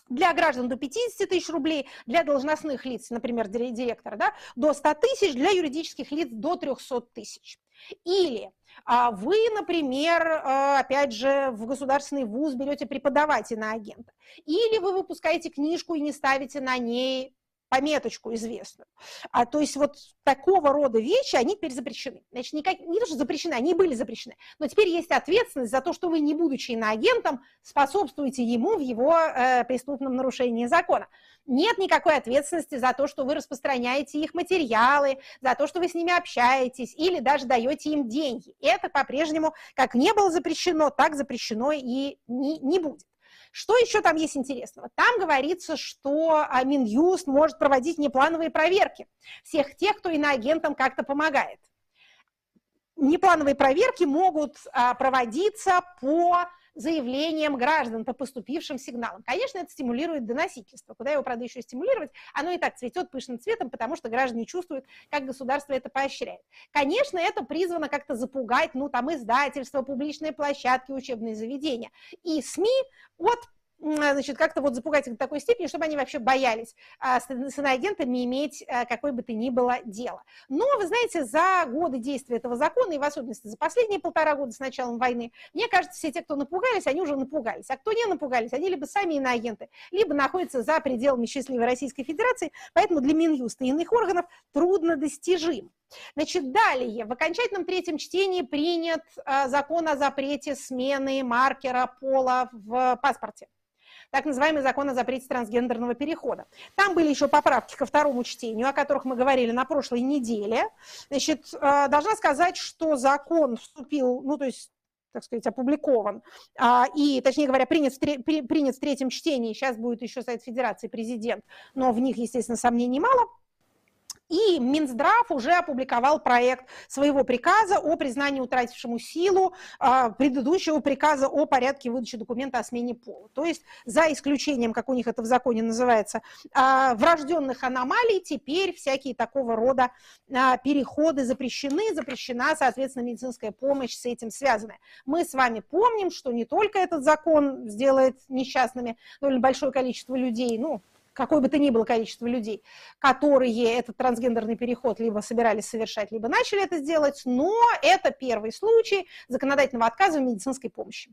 для граждан до 50 тысяч рублей, для должностных лиц, например, директора, да, до 100 тысяч, для юридических лиц до 300 тысяч. Или а, вы, например, а, опять же, в государственный вуз берете преподавателя агента. Или вы выпускаете книжку и не ставите на ней пометочку известную. А, то есть вот такого рода вещи, они теперь запрещены. Значит, никак, не то, что запрещены, они были запрещены. Но теперь есть ответственность за то, что вы, не будучи иноагентом, способствуете ему в его э, преступном нарушении закона. Нет никакой ответственности за то, что вы распространяете их материалы, за то, что вы с ними общаетесь или даже даете им деньги. Это по-прежнему, как не было запрещено, так запрещено и не, не будет. Что еще там есть интересного? Там говорится, что Минюст может проводить неплановые проверки всех тех, кто иноагентам как-то помогает. Неплановые проверки могут а, проводиться по заявлениям граждан по поступившим сигналам. Конечно, это стимулирует доносительство. Куда его, правда, еще стимулировать? Оно и так цветет пышным цветом, потому что граждане чувствуют, как государство это поощряет. Конечно, это призвано как-то запугать, ну, там, издательства, публичные площадки, учебные заведения. И СМИ от значит, как-то вот запугать их до такой степени, чтобы они вообще боялись а, с иноагентами иметь а, какое бы то ни было дело. Но, вы знаете, за годы действия этого закона, и в особенности за последние полтора года с началом войны, мне кажется, все те, кто напугались, они уже напугались. А кто не напугались, они либо сами иноагенты, либо находятся за пределами счастливой Российской Федерации, поэтому для Минюста и иных органов трудно достижим. Значит, далее, в окончательном третьем чтении принят э, закон о запрете смены маркера пола в паспорте так называемый закон о запрете трансгендерного перехода. Там были еще поправки ко второму чтению, о которых мы говорили на прошлой неделе. Значит, э, должна сказать, что закон вступил, ну, то есть так сказать, опубликован, а, и, точнее говоря, принят принят в третьем чтении, сейчас будет еще Совет Федерации, президент, но в них, естественно, сомнений мало – и Минздрав уже опубликовал проект своего приказа о признании утратившему силу а, предыдущего приказа о порядке выдачи документа о смене пола. То есть за исключением, как у них это в законе называется, а, врожденных аномалий, теперь всякие такого рода а, переходы запрещены, запрещена, соответственно, медицинская помощь с этим связанная. Мы с вами помним, что не только этот закон сделает несчастными довольно большое количество людей, ну, какое бы то ни было количество людей, которые этот трансгендерный переход либо собирались совершать, либо начали это сделать, но это первый случай законодательного отказа в медицинской помощи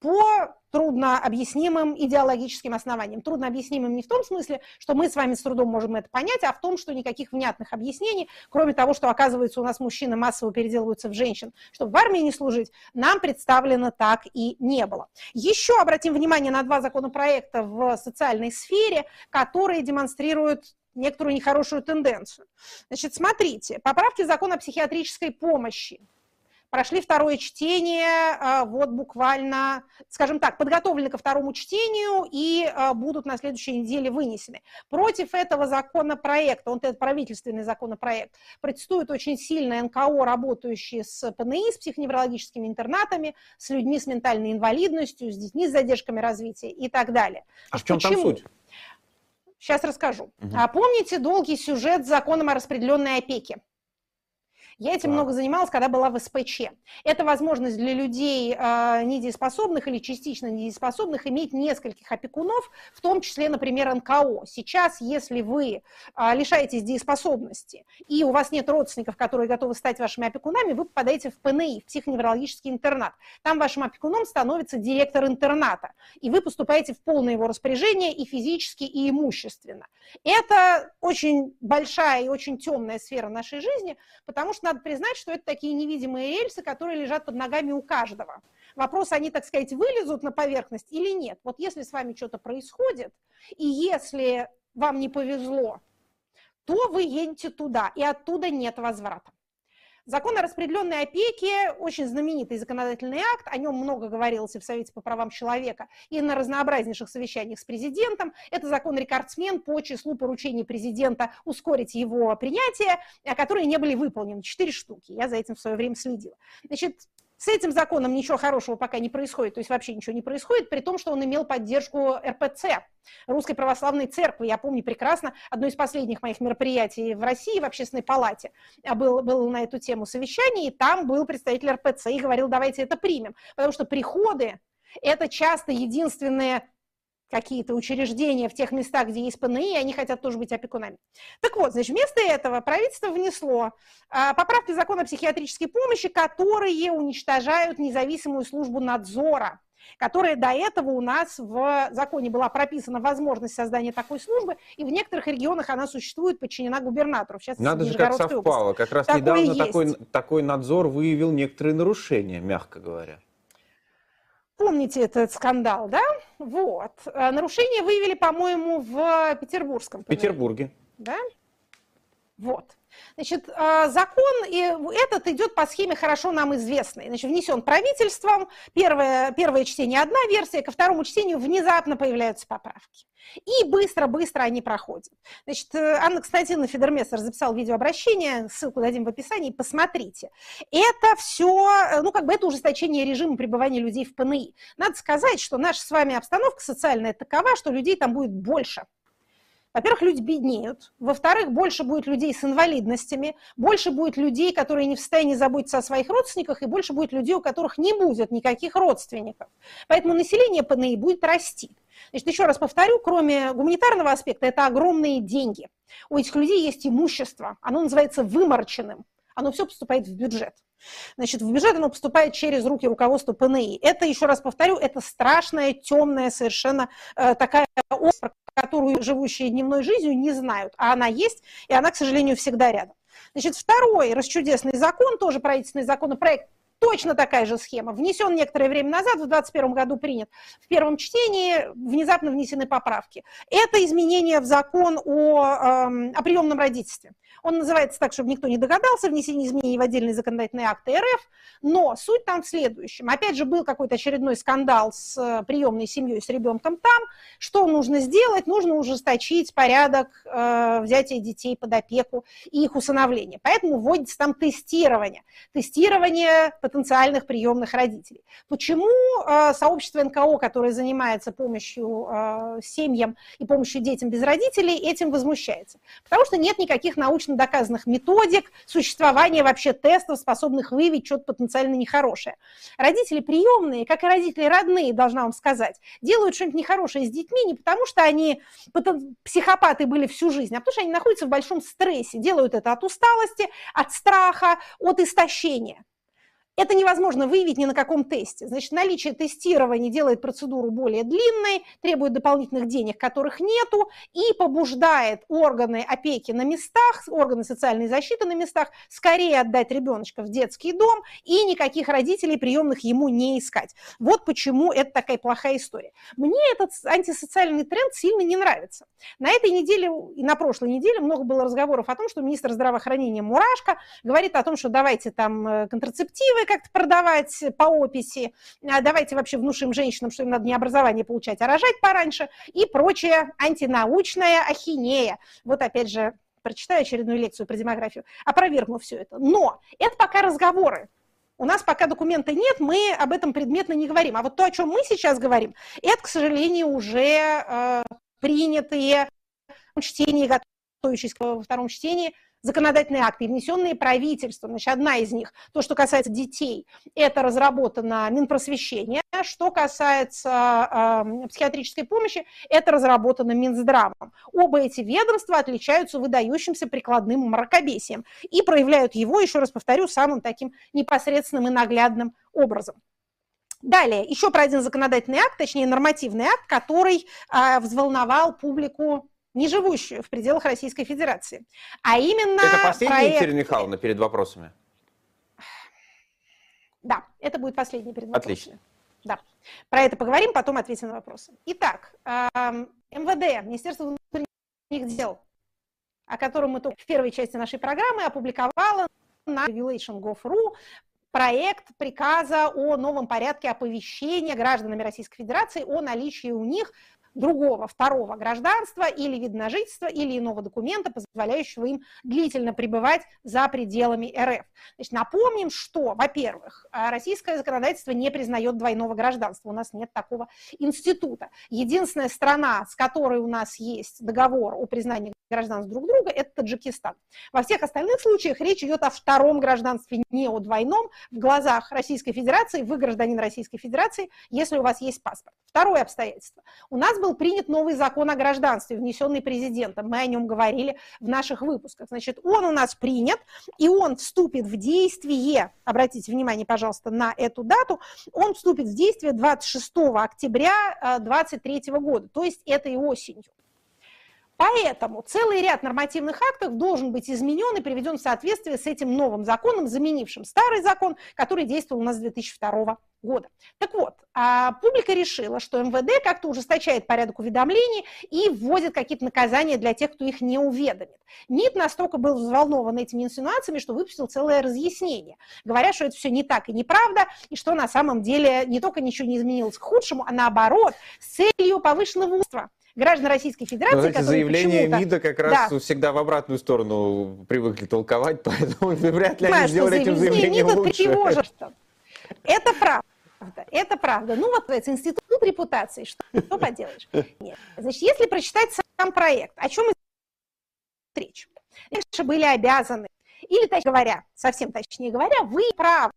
по трудно объяснимым идеологическим основаниям. Трудно объяснимым не в том смысле, что мы с вами с трудом можем это понять, а в том, что никаких внятных объяснений, кроме того, что, оказывается, у нас мужчины массово переделываются в женщин, чтобы в армии не служить, нам представлено так и не было. Еще обратим внимание на два законопроекта в социальной сфере, которые демонстрируют некоторую нехорошую тенденцию. Значит, смотрите, поправки в закон о психиатрической помощи прошли второе чтение, а, вот буквально, скажем так, подготовлены ко второму чтению и а, будут на следующей неделе вынесены. Против этого законопроекта, он этот правительственный законопроект, протестуют очень сильно НКО, работающие с ПНИ, с психоневрологическими интернатами, с людьми с ментальной инвалидностью, с детьми с задержками развития и так далее. А в чем Почему? там суть? Сейчас расскажу. Угу. А помните долгий сюжет с законом о распределенной опеке? Я этим много занималась, когда была в СПЧ. Это возможность для людей э, недееспособных или частично недееспособных иметь нескольких опекунов, в том числе, например, НКО. Сейчас, если вы э, лишаетесь дееспособности и у вас нет родственников, которые готовы стать вашими опекунами, вы попадаете в ПНИ, в психоневрологический интернат. Там вашим опекуном становится директор интерната, и вы поступаете в полное его распоряжение и физически, и имущественно. Это очень большая и очень темная сфера нашей жизни, потому что надо признать, что это такие невидимые рельсы, которые лежат под ногами у каждого. Вопрос, они, так сказать, вылезут на поверхность или нет. Вот если с вами что-то происходит, и если вам не повезло, то вы едете туда, и оттуда нет возврата. Закон о распределенной опеке – очень знаменитый законодательный акт, о нем много говорилось и в Совете по правам человека, и на разнообразнейших совещаниях с президентом. Это закон-рекордсмен по числу поручений президента ускорить его принятие, которые не были выполнены. Четыре штуки. Я за этим в свое время следила. Значит, с этим законом ничего хорошего пока не происходит, то есть вообще ничего не происходит, при том, что он имел поддержку РПЦ, Русской Православной Церкви. Я помню прекрасно одно из последних моих мероприятий в России в Общественной Палате. Был, был на эту тему совещание, и там был представитель РПЦ и говорил, давайте это примем, потому что приходы это часто единственные какие-то учреждения в тех местах, где есть ПНИ, и они хотят тоже быть опекунами. Так вот, значит, вместо этого правительство внесло а, поправки закона о психиатрической помощи, которые уничтожают независимую службу надзора которая до этого у нас в законе была прописана возможность создания такой службы, и в некоторых регионах она существует, подчинена губернатору. Сейчас Надо же, как совпало. Области. Как раз Такое недавно такой, такой надзор выявил некоторые нарушения, мягко говоря. Помните этот скандал, да? Вот. Э, нарушение выявили, по-моему, в Петербургском. В Петербурге. Да? Вот. Значит, а, закон и этот идет по схеме хорошо нам известной. Значит, внесен правительством, первое, первое чтение одна версия, ко второму чтению внезапно появляются поправки. И быстро-быстро они проходят. Значит, э, Анна Константиновна Федермессер записала видеообращение, ссылку дадим в описании, посмотрите. Это все, э, ну, как бы это ужесточение режима пребывания людей в ПНИ. Надо сказать, что наша с вами обстановка социальная такова, что людей там будет больше. Во-первых, люди беднеют. Во-вторых, больше будет людей с инвалидностями, больше будет людей, которые не в состоянии заботиться о своих родственниках, и больше будет людей, у которых не будет никаких родственников. Поэтому население ПНИ будет расти. Значит, еще раз повторю, кроме гуманитарного аспекта, это огромные деньги. У этих людей есть имущество, оно называется выморченным, оно все поступает в бюджет. Значит, в бюджет оно поступает через руки руководства ПНИ. Это, еще раз повторю, это страшная, темная, совершенно э, такая ось, которую живущие дневной жизнью не знают, а она есть, и она, к сожалению, всегда рядом. Значит, второй расчудесный закон, тоже правительственный законопроект, точно такая же схема. Внесен некоторое время назад, в 2021 году принят. В первом чтении внезапно внесены поправки. Это изменение в закон о, э, о приемном родительстве. Он называется так, чтобы никто не догадался, внесение изменений в отдельные законодательные акты РФ, но суть там в следующем. Опять же, был какой-то очередной скандал с э, приемной семьей, с ребенком там. Что нужно сделать? Нужно ужесточить порядок э, взятия детей под опеку и их усыновления. Поэтому вводится там тестирование. Тестирование потенциальных приемных родителей. Почему э, сообщество НКО, которое занимается помощью э, семьям и помощью детям без родителей, этим возмущается? Потому что нет никаких научно доказанных методик существования вообще тестов, способных выявить что-то потенциально нехорошее. Родители приемные, как и родители родные, должна вам сказать, делают что-нибудь нехорошее с детьми не потому, что они психопаты были всю жизнь, а потому что они находятся в большом стрессе, делают это от усталости, от страха, от истощения. Это невозможно выявить ни на каком тесте. Значит, наличие тестирования делает процедуру более длинной, требует дополнительных денег, которых нету, и побуждает органы опеки на местах, органы социальной защиты на местах скорее отдать ребеночка в детский дом и никаких родителей приемных ему не искать. Вот почему это такая плохая история. Мне этот антисоциальный тренд сильно не нравится. На этой неделе и на прошлой неделе много было разговоров о том, что министр здравоохранения Мурашко говорит о том, что давайте там э, контрацептивы как-то продавать по описи, а давайте вообще внушим женщинам, что им надо не образование получать, а рожать пораньше, и прочая антинаучная ахинея. Вот опять же, прочитаю очередную лекцию про демографию, опровергну все это. Но это пока разговоры. У нас пока документа нет, мы об этом предметно не говорим. А вот то, о чем мы сейчас говорим, это, к сожалению, уже э, принятые чтения, готовящиеся во втором чтении законодательные акты, внесенные правительством. Значит, одна из них, то, что касается детей, это разработано Минпросвещение. Что касается э, психиатрической помощи, это разработано Минздравом. Оба эти ведомства отличаются выдающимся прикладным мракобесием и проявляют его, еще раз повторю, самым таким непосредственным и наглядным образом. Далее, еще про один законодательный акт, точнее нормативный акт, который э, взволновал публику не живущую в пределах Российской Федерации. А именно... Это последний, проект... Екатерина Михайловна, перед вопросами? Да, это будет последний перед вопросами. Отлично. Да. Про это поговорим, потом ответим на вопросы. Итак, МВД, Министерство внутренних дел, о котором мы только в первой части нашей программы опубликовало на regulation.gov.ru проект приказа о новом порядке оповещения гражданами Российской Федерации о наличии у них другого, второго гражданства или вид на жительство, или иного документа, позволяющего им длительно пребывать за пределами РФ. Значит, напомним, что, во-первых, российское законодательство не признает двойного гражданства, у нас нет такого института. Единственная страна, с которой у нас есть договор о признании гражданств друг друга, это Таджикистан. Во всех остальных случаях речь идет о втором гражданстве, не о двойном. В глазах Российской Федерации вы гражданин Российской Федерации, если у вас есть паспорт. Второе обстоятельство. У нас был принят новый закон о гражданстве, внесенный президентом. Мы о нем говорили в наших выпусках. Значит, он у нас принят, и он вступит в действие, обратите внимание, пожалуйста, на эту дату, он вступит в действие 26 октября 2023 года, то есть этой осенью. Поэтому целый ряд нормативных актов должен быть изменен и приведен в соответствие с этим новым законом, заменившим старый закон, который действовал у нас с 2002 года. Так вот, а публика решила, что МВД как-то ужесточает порядок уведомлений и вводит какие-то наказания для тех, кто их не уведомит. МИД настолько был взволнован этими инсинуациями, что выпустил целое разъяснение, говоря, что это все не так и неправда, и что на самом деле не только ничего не изменилось к худшему, а наоборот, с целью повышенного устройства граждан Российской Федерации, Но, знаете, заявления МИДа как раз да. всегда в обратную сторону привыкли толковать, поэтому вряд ли они сделали этим заявлением лучше. Это правда. Это правда. Ну, вот это институт репутации, что, что поделаешь? Нет. Значит, если прочитать сам проект, о чем речь? Раньше были обязаны, или, так говоря, совсем точнее говоря, вы право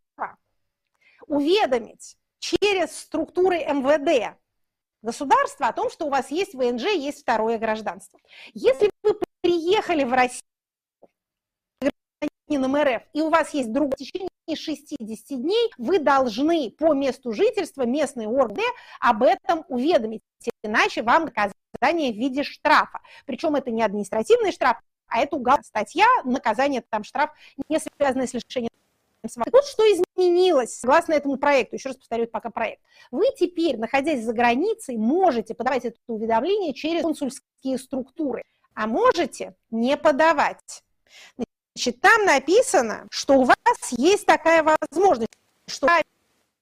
уведомить через структуры МВД государства о том, что у вас есть ВНЖ, есть второе гражданство. Если вы приехали в Россию гражданином РФ, и у вас есть другое в течение 60 дней, вы должны по месту жительства местные органы об этом уведомить, иначе вам наказание в виде штрафа. Причем это не административный штраф, а это уголовная статья, наказание, там штраф, не связанное с лишением так вот, что изменилось согласно этому проекту, еще раз повторю, пока проект. Вы теперь, находясь за границей, можете подавать это уведомление через консульские структуры, а можете не подавать. Значит, там написано, что у вас есть такая возможность, что вправе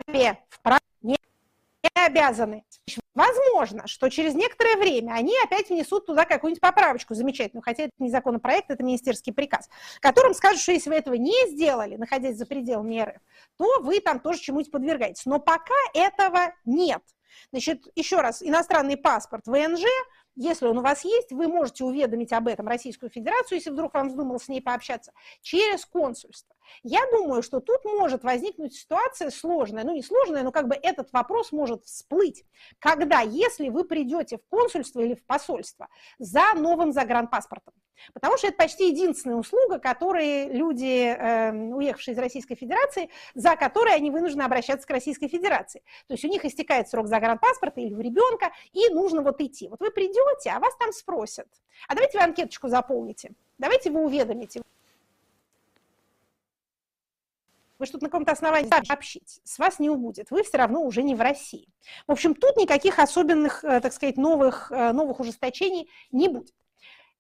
не обязаны. Возможно, что через некоторое время они опять внесут туда какую-нибудь поправочку замечательную, хотя это не законопроект, это министерский приказ, которым скажут, что если вы этого не сделали, находясь за пределами РФ, то вы там тоже чему-нибудь подвергаетесь. Но пока этого нет. Значит, еще раз, иностранный паспорт ВНЖ если он у вас есть, вы можете уведомить об этом Российскую Федерацию, если вдруг вам вздумал с ней пообщаться, через консульство. Я думаю, что тут может возникнуть ситуация сложная, ну не сложная, но как бы этот вопрос может всплыть, когда, если вы придете в консульство или в посольство за новым загранпаспортом, Потому что это почти единственная услуга, которые люди, э, уехавшие из Российской Федерации, за которые они вынуждены обращаться к Российской Федерации. То есть у них истекает срок загранпаспорта или у ребенка, и нужно вот идти. Вот вы придете, а вас там спросят, а давайте вы анкеточку заполните, давайте вы уведомите. Вы что-то на каком-то основании сообщить, с вас не убудет, вы все равно уже не в России. В общем, тут никаких особенных, э, так сказать, новых, э, новых ужесточений не будет.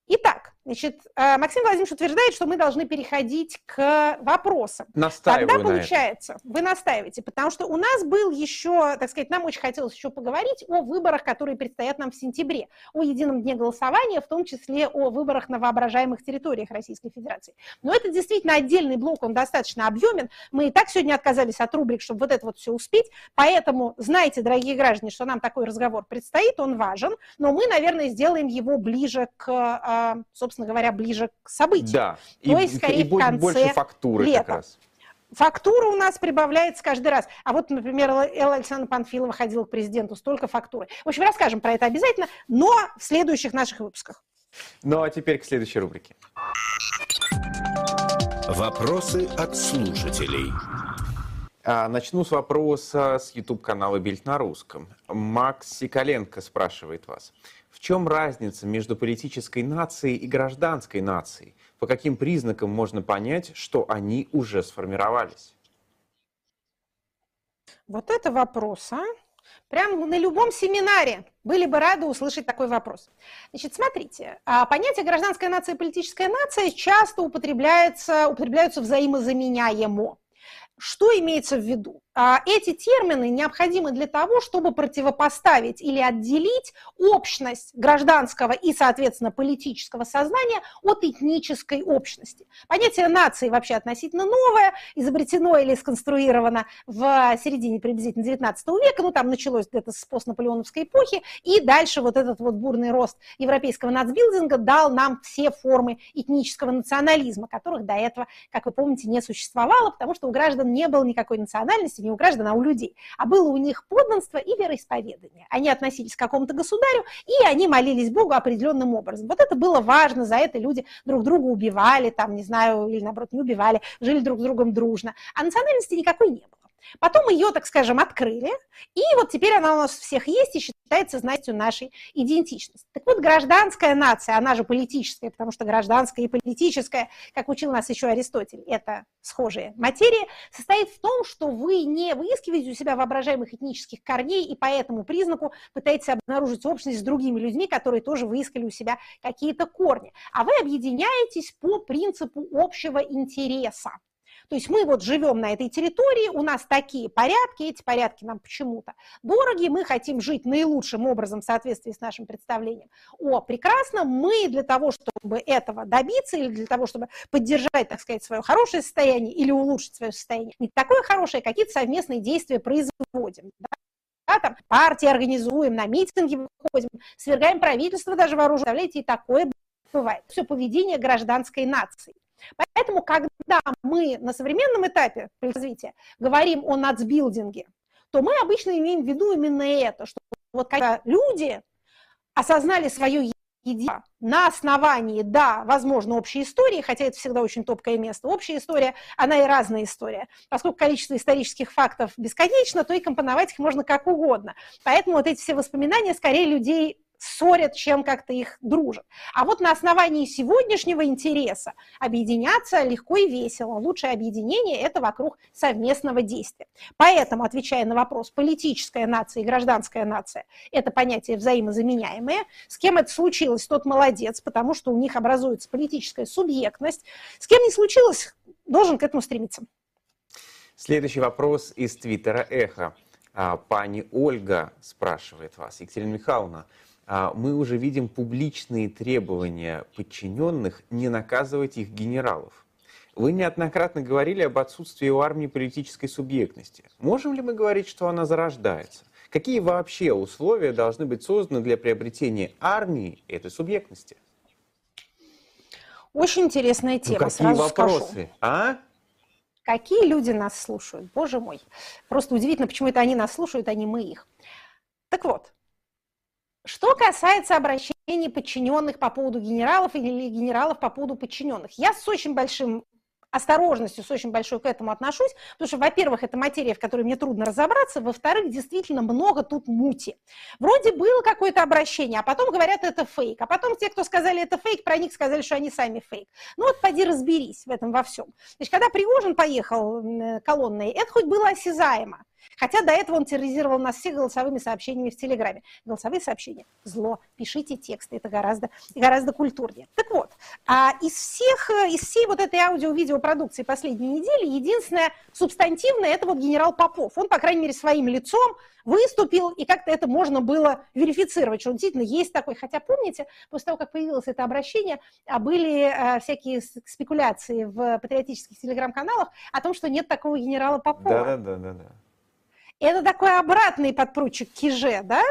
Итак, значит, э, Максим Владимирович утверждает, что мы должны переходить к вопросам. Настаиваю Тогда получается, вы настаиваете, потому что у нас был еще, так сказать, нам очень хотелось еще поговорить о выборах, которые предстоят нам в сентябре, о едином дне голосования, в том числе о выборах на воображаемых территориях Российской Федерации. Но это действительно отдельный блок, он достаточно объемен. Мы и так сегодня отказались от рубрик, чтобы вот это вот все успеть, поэтому знайте, дорогие граждане, что нам такой разговор предстоит, он важен, но мы, наверное, сделаем его ближе к э, собственно говоря, ближе к событию. Да, То и, есть, скорее, и в конце больше фактуры лета. как раз. Фактура у нас прибавляется каждый раз. А вот, например, Элла Александра Панфилова ходила к президенту, столько фактуры. В общем, расскажем про это обязательно, но в следующих наших выпусках. Ну а теперь к следующей рубрике. Вопросы от слушателей. А, начну с вопроса с YouTube-канала «Бильд на русском». Макс Сикаленко спрашивает вас чем разница между политической нацией и гражданской нацией? По каким признакам можно понять, что они уже сформировались? Вот это вопрос, а? Прям на любом семинаре были бы рады услышать такой вопрос. Значит, смотрите, а понятие гражданская нация и политическая нация часто употребляется, употребляются взаимозаменяемо. Что имеется в виду? А, эти термины необходимы для того, чтобы противопоставить или отделить общность гражданского и, соответственно, политического сознания от этнической общности. Понятие нации вообще относительно новое, изобретено или сконструировано в середине приблизительно 19 века, ну там началось где-то с постнаполеоновской эпохи, и дальше вот этот вот бурный рост европейского нацбилдинга дал нам все формы этнического национализма, которых до этого, как вы помните, не существовало, потому что у граждан не было никакой национальности, не у граждан, а у людей, а было у них подданство и вероисповедание. Они относились к какому-то государю, и они молились Богу определенным образом. Вот это было важно, за это люди друг друга убивали, там, не знаю, или наоборот, не убивали, жили друг с другом дружно. А национальности никакой не было. Потом ее, так скажем, открыли, и вот теперь она у нас всех есть и считается знаете, нашей идентичности. Так вот, гражданская нация, она же политическая, потому что гражданская и политическая, как учил нас еще Аристотель, это схожие материи, состоит в том, что вы не выискиваете у себя воображаемых этнических корней и по этому признаку пытаетесь обнаружить общность с другими людьми, которые тоже выискали у себя какие-то корни, а вы объединяетесь по принципу общего интереса. То есть мы вот живем на этой территории, у нас такие порядки, эти порядки нам почему-то дороги, мы хотим жить наилучшим образом в соответствии с нашим представлением о прекрасном. Мы для того, чтобы этого добиться или для того, чтобы поддержать, так сказать, свое хорошее состояние или улучшить свое состояние, не такое хорошее, какие-то совместные действия производим. Да? Да, там партии организуем, на митинги выходим, свергаем правительство даже вооруженное, и такое бывает. Все поведение гражданской нации. Поэтому, когда мы на современном этапе развития говорим о нацбилдинге, то мы обычно имеем в виду именно это, что вот когда люди осознали свое единство на основании, да, возможно, общей истории, хотя это всегда очень топкое место. Общая история, она и разная история. Поскольку количество исторических фактов бесконечно, то и компоновать их можно как угодно. Поэтому вот эти все воспоминания скорее людей ссорят, чем как-то их дружат. А вот на основании сегодняшнего интереса объединяться легко и весело. Лучшее объединение – это вокруг совместного действия. Поэтому, отвечая на вопрос, политическая нация и гражданская нация – это понятия взаимозаменяемые. С кем это случилось, тот молодец, потому что у них образуется политическая субъектность. С кем не случилось, должен к этому стремиться. Следующий вопрос из Твиттера «Эхо». А, пани Ольга спрашивает вас, Екатерина Михайловна, мы уже видим публичные требования подчиненных не наказывать их генералов. Вы неоднократно говорили об отсутствии у армии политической субъектности. Можем ли мы говорить, что она зарождается? Какие вообще условия должны быть созданы для приобретения армии этой субъектности? Очень интересная ну, тема, ну, какие сразу вопросы? Скажу. А? Какие люди нас слушают, боже мой. Просто удивительно, почему это они нас слушают, а не мы их. Так вот, что касается обращений подчиненных по поводу генералов или генералов по поводу подчиненных, я с очень большим осторожностью, с очень большой к этому отношусь, потому что, во-первых, это материя, в которой мне трудно разобраться, во-вторых, действительно много тут мути. Вроде было какое-то обращение, а потом говорят, это фейк, а потом те, кто сказали, это фейк, про них сказали, что они сами фейк. Ну вот поди разберись в этом во всем. Значит, когда Пригожин поехал колонной, это хоть было осязаемо. Хотя до этого он терроризировал нас всех голосовыми сообщениями в Телеграме. Голосовые сообщения – зло. Пишите тексты, это гораздо, гораздо культурнее. Так вот, а из, всех, из всей вот этой аудио-видеопродукции последней недели единственное субстантивное – это вот генерал Попов. Он, по крайней мере, своим лицом выступил, и как-то это можно было верифицировать, что он действительно есть такой. Хотя, помните, после того, как появилось это обращение, а были э, всякие спекуляции в патриотических телеграм-каналах о том, что нет такого генерала Попова. Да-да-да. Это такой обратный подпручек Киже, да?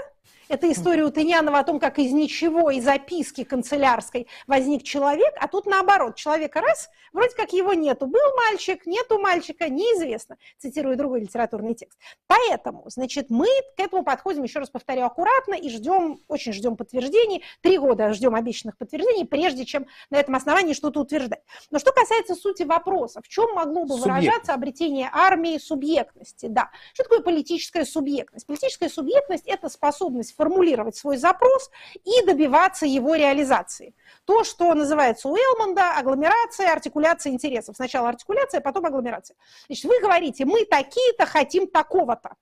Это история у Тынянова о том, как из ничего, из записки канцелярской возник человек, а тут наоборот, человека раз, вроде как его нету. Был мальчик, нету мальчика, неизвестно, цитирую другой литературный текст. Поэтому, значит, мы к этому подходим, еще раз повторю, аккуратно и ждем, очень ждем подтверждений, три года ждем обещанных подтверждений, прежде чем на этом основании что-то утверждать. Но что касается сути вопроса, в чем могло бы выражаться обретение армии субъектности? Да. Что такое политическая субъектность? Политическая субъектность – это способность формулировать свой запрос и добиваться его реализации. То, что называется у Элмонда агломерация, артикуляция интересов. Сначала артикуляция, потом агломерация. Значит, вы говорите, мы такие-то хотим такого-то.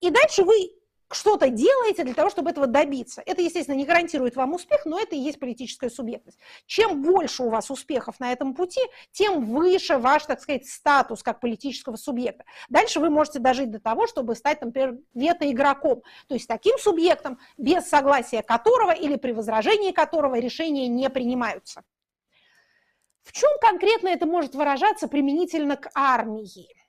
И дальше вы что-то делаете для того, чтобы этого добиться. Это, естественно, не гарантирует вам успех, но это и есть политическая субъектность. Чем больше у вас успехов на этом пути, тем выше ваш, так сказать, статус как политического субъекта. Дальше вы можете дожить до того, чтобы стать, например, вето-игроком, то есть таким субъектом, без согласия которого или при возражении которого решения не принимаются. В чем конкретно это может выражаться применительно к армии?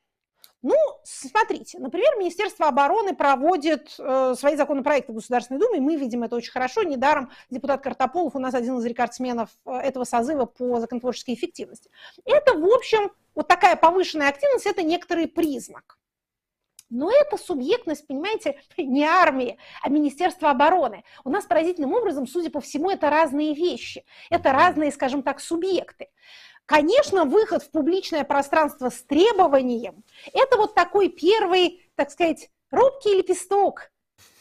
Ну, смотрите, например, Министерство обороны проводит э, свои законопроекты в Государственной Думе, мы видим это очень хорошо. Недаром депутат Картополов у нас один из рекордсменов э, этого созыва по законотворческой эффективности. Это, в общем, вот такая повышенная активность – это некоторый признак. Но это субъектность, понимаете, не армии, а Министерство обороны. У нас поразительным образом, судя по всему, это разные вещи. Это разные, скажем так, субъекты. Конечно, выход в публичное пространство с требованием – это вот такой первый, так сказать, робкий лепесток,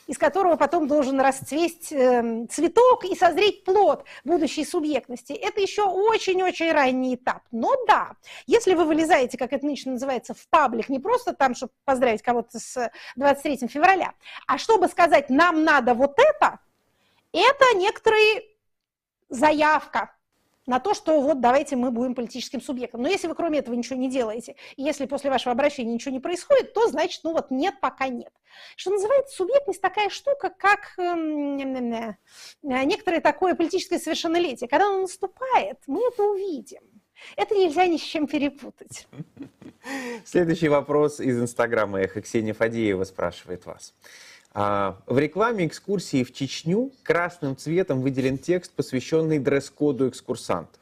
из которого потом должен расцвесть э, цветок и созреть плод будущей субъектности. Это еще очень-очень ранний этап. Но да, если вы вылезаете, как это нынче называется, в паблик, не просто там, чтобы поздравить кого-то с 23 февраля, а чтобы сказать, нам надо вот это, это некоторая заявка, на то, что вот давайте мы будем политическим субъектом. Но если вы кроме этого ничего не делаете, и если после вашего обращения ничего не происходит, то значит, ну вот нет, пока нет. Что называется, субъектность такая штука, как э, некоторое такое политическое совершеннолетие. Когда оно наступает, мы это увидим. Это нельзя ни с чем перепутать. Следующий вопрос из Инстаграма Эхо. Ксения Фадеева спрашивает вас. А, в рекламе экскурсии в Чечню красным цветом выделен текст, посвященный дресс-коду экскурсантов.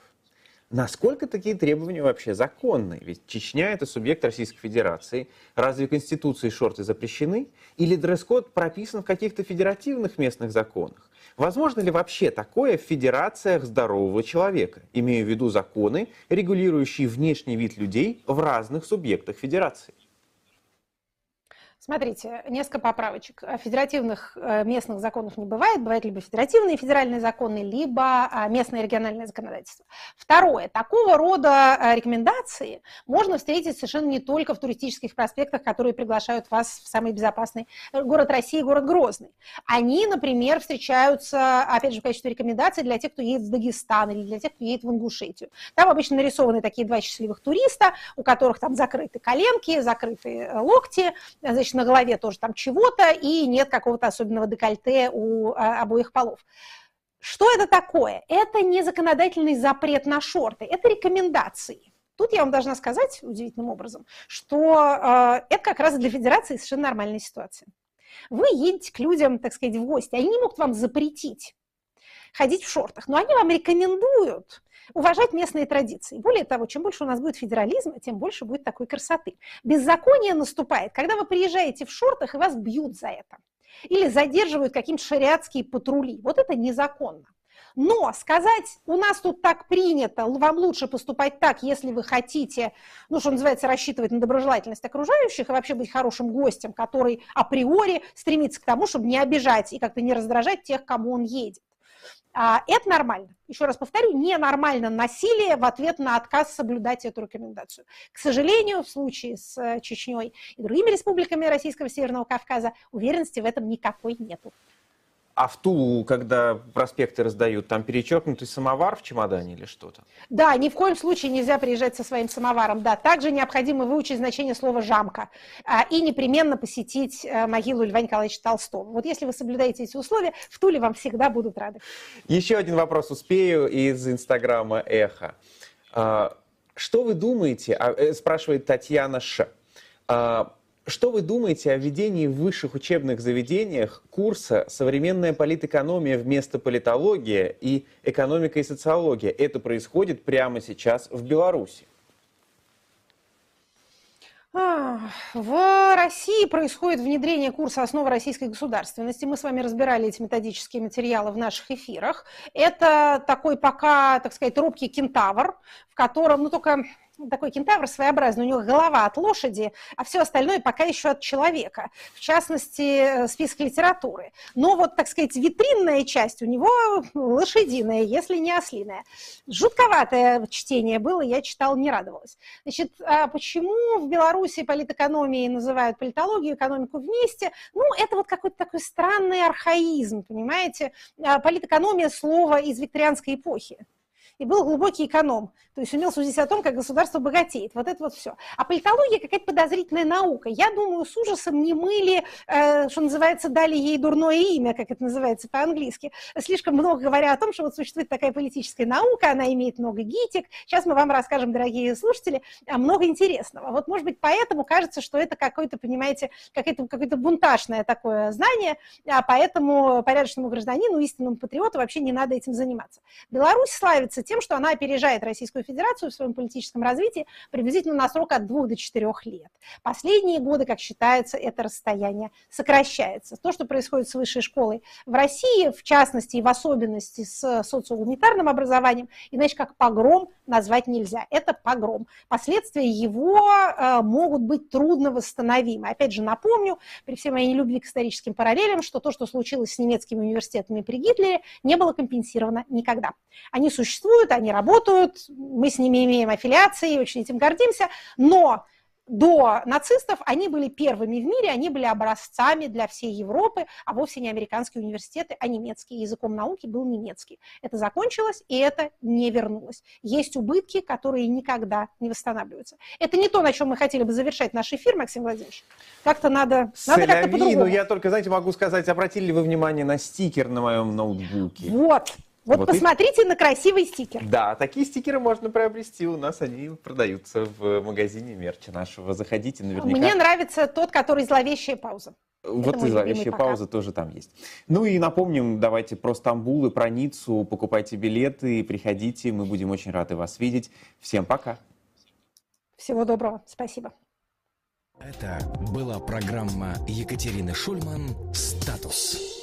Насколько такие требования вообще законны? Ведь Чечня – это субъект Российской Федерации. Разве Конституции шорты запрещены? Или дресс-код прописан в каких-то федеративных местных законах? Возможно ли вообще такое в федерациях здорового человека? Имею в виду законы, регулирующие внешний вид людей в разных субъектах федерации. Смотрите, несколько поправочек. Федеративных э, местных законов не бывает. Бывают либо федеративные федеральные законы, либо а, местное региональное законодательство. Второе. Такого рода э, рекомендации можно встретить совершенно не только в туристических проспектах, которые приглашают вас в самый безопасный э, город России, город Грозный. Они, например, встречаются, опять же, в качестве рекомендаций для тех, кто едет в Дагестан или для тех, кто едет в Ингушетию. Там обычно нарисованы такие два счастливых туриста, у которых там закрыты коленки, закрыты локти, значит, на голове тоже там чего-то, и нет какого-то особенного декольте у а, обоих полов. Что это такое? Это не законодательный запрет на шорты, это рекомендации. Тут я вам должна сказать удивительным образом, что э, это как раз для федерации совершенно нормальная ситуация. Вы едете к людям, так сказать, в гости, они могут вам запретить ходить в шортах, но они вам рекомендуют уважать местные традиции. Более того, чем больше у нас будет федерализма, тем больше будет такой красоты. Беззаконие наступает, когда вы приезжаете в шортах, и вас бьют за это. Или задерживают какие-то шариатские патрули. Вот это незаконно. Но сказать, у нас тут так принято, вам лучше поступать так, если вы хотите, ну, что называется, рассчитывать на доброжелательность окружающих и вообще быть хорошим гостем, который априори стремится к тому, чтобы не обижать и как-то не раздражать тех, кому он едет. А, это нормально. Еще раз повторю, ненормально насилие в ответ на отказ соблюдать эту рекомендацию. К сожалению, в случае с э, Чечней и другими республиками Российского Северного Кавказа уверенности в этом никакой нету. А в Тулу, когда проспекты раздают, там перечеркнутый самовар в чемодане или что-то? Да, ни в коем случае нельзя приезжать со своим самоваром. Да, также необходимо выучить значение слова «жамка» а, и непременно посетить а, могилу Льва Николаевича Толстого. Вот если вы соблюдаете эти условия, в Туле вам всегда будут рады. Еще один вопрос успею из Инстаграма «Эхо». А, что вы думаете, а, э, спрашивает Татьяна Ш. А, что вы думаете о введении в высших учебных заведениях курса «Современная политэкономия вместо политология» и «Экономика и социология»? Это происходит прямо сейчас в Беларуси. В России происходит внедрение курса «Основы российской государственности». Мы с вами разбирали эти методические материалы в наших эфирах. Это такой пока, так сказать, робкий кентавр, в котором, ну только такой кентавр своеобразный, у него голова от лошади, а все остальное пока еще от человека, в частности, э, список литературы. Но вот, так сказать, витринная часть у него лошадиная, если не ослиная. Жутковатое чтение было, я читала, не радовалась. Значит, а почему в Беларуси политэкономией называют политологию, экономику вместе? Ну, это вот какой-то такой странный архаизм, понимаете? А политэкономия слова из викторианской эпохи и был глубокий эконом, то есть умел судить о том, как государство богатеет. Вот это вот все. А политология какая-то подозрительная наука. Я думаю, с ужасом не мыли, э, что называется, дали ей дурное имя, как это называется по-английски. Слишком много говоря о том, что вот существует такая политическая наука, она имеет много гитик. Сейчас мы вам расскажем, дорогие слушатели, много интересного. Вот, может быть, поэтому кажется, что это какое-то, понимаете, какое-то какое бунтажное такое знание, а поэтому порядочному гражданину, истинному патриоту вообще не надо этим заниматься. Беларусь славится тем, что она опережает Российскую Федерацию в своем политическом развитии приблизительно на срок от двух до четырех лет. Последние годы, как считается, это расстояние сокращается. То, что происходит с высшей школой в России, в частности и в особенности с социогуманитарным образованием, иначе как погром назвать нельзя. Это погром. Последствия его э, могут быть трудно восстановимы. Опять же, напомню, при всей моей любви к историческим параллелям, что то, что случилось с немецкими университетами при Гитлере, не было компенсировано никогда. Они существуют, они работают, мы с ними имеем аффилиации, очень этим гордимся, но до нацистов они были первыми в мире, они были образцами для всей Европы, а вовсе не американские университеты, а немецкие. Языком науки был немецкий. Это закончилось, и это не вернулось. Есть убытки, которые никогда не восстанавливаются. Это не то, на чем мы хотели бы завершать наш эфир, Максим Владимирович. Как-то надо, надо как-то по-другому. Ну, я только, знаете, могу сказать, обратили ли вы внимание на стикер на моем ноутбуке? Вот, вот, вот посмотрите и... на красивый стикер. Да, такие стикеры можно приобрести. У нас они продаются в магазине мерча нашего. Заходите наверняка. Мне нравится тот, который зловещая пауза. Вот и зловещая пауза тоже там есть. Ну и напомним, давайте про Стамбул и про Ниццу. Покупайте билеты, приходите. Мы будем очень рады вас видеть. Всем пока. Всего доброго. Спасибо. Это была программа Екатерины Шульман «Статус».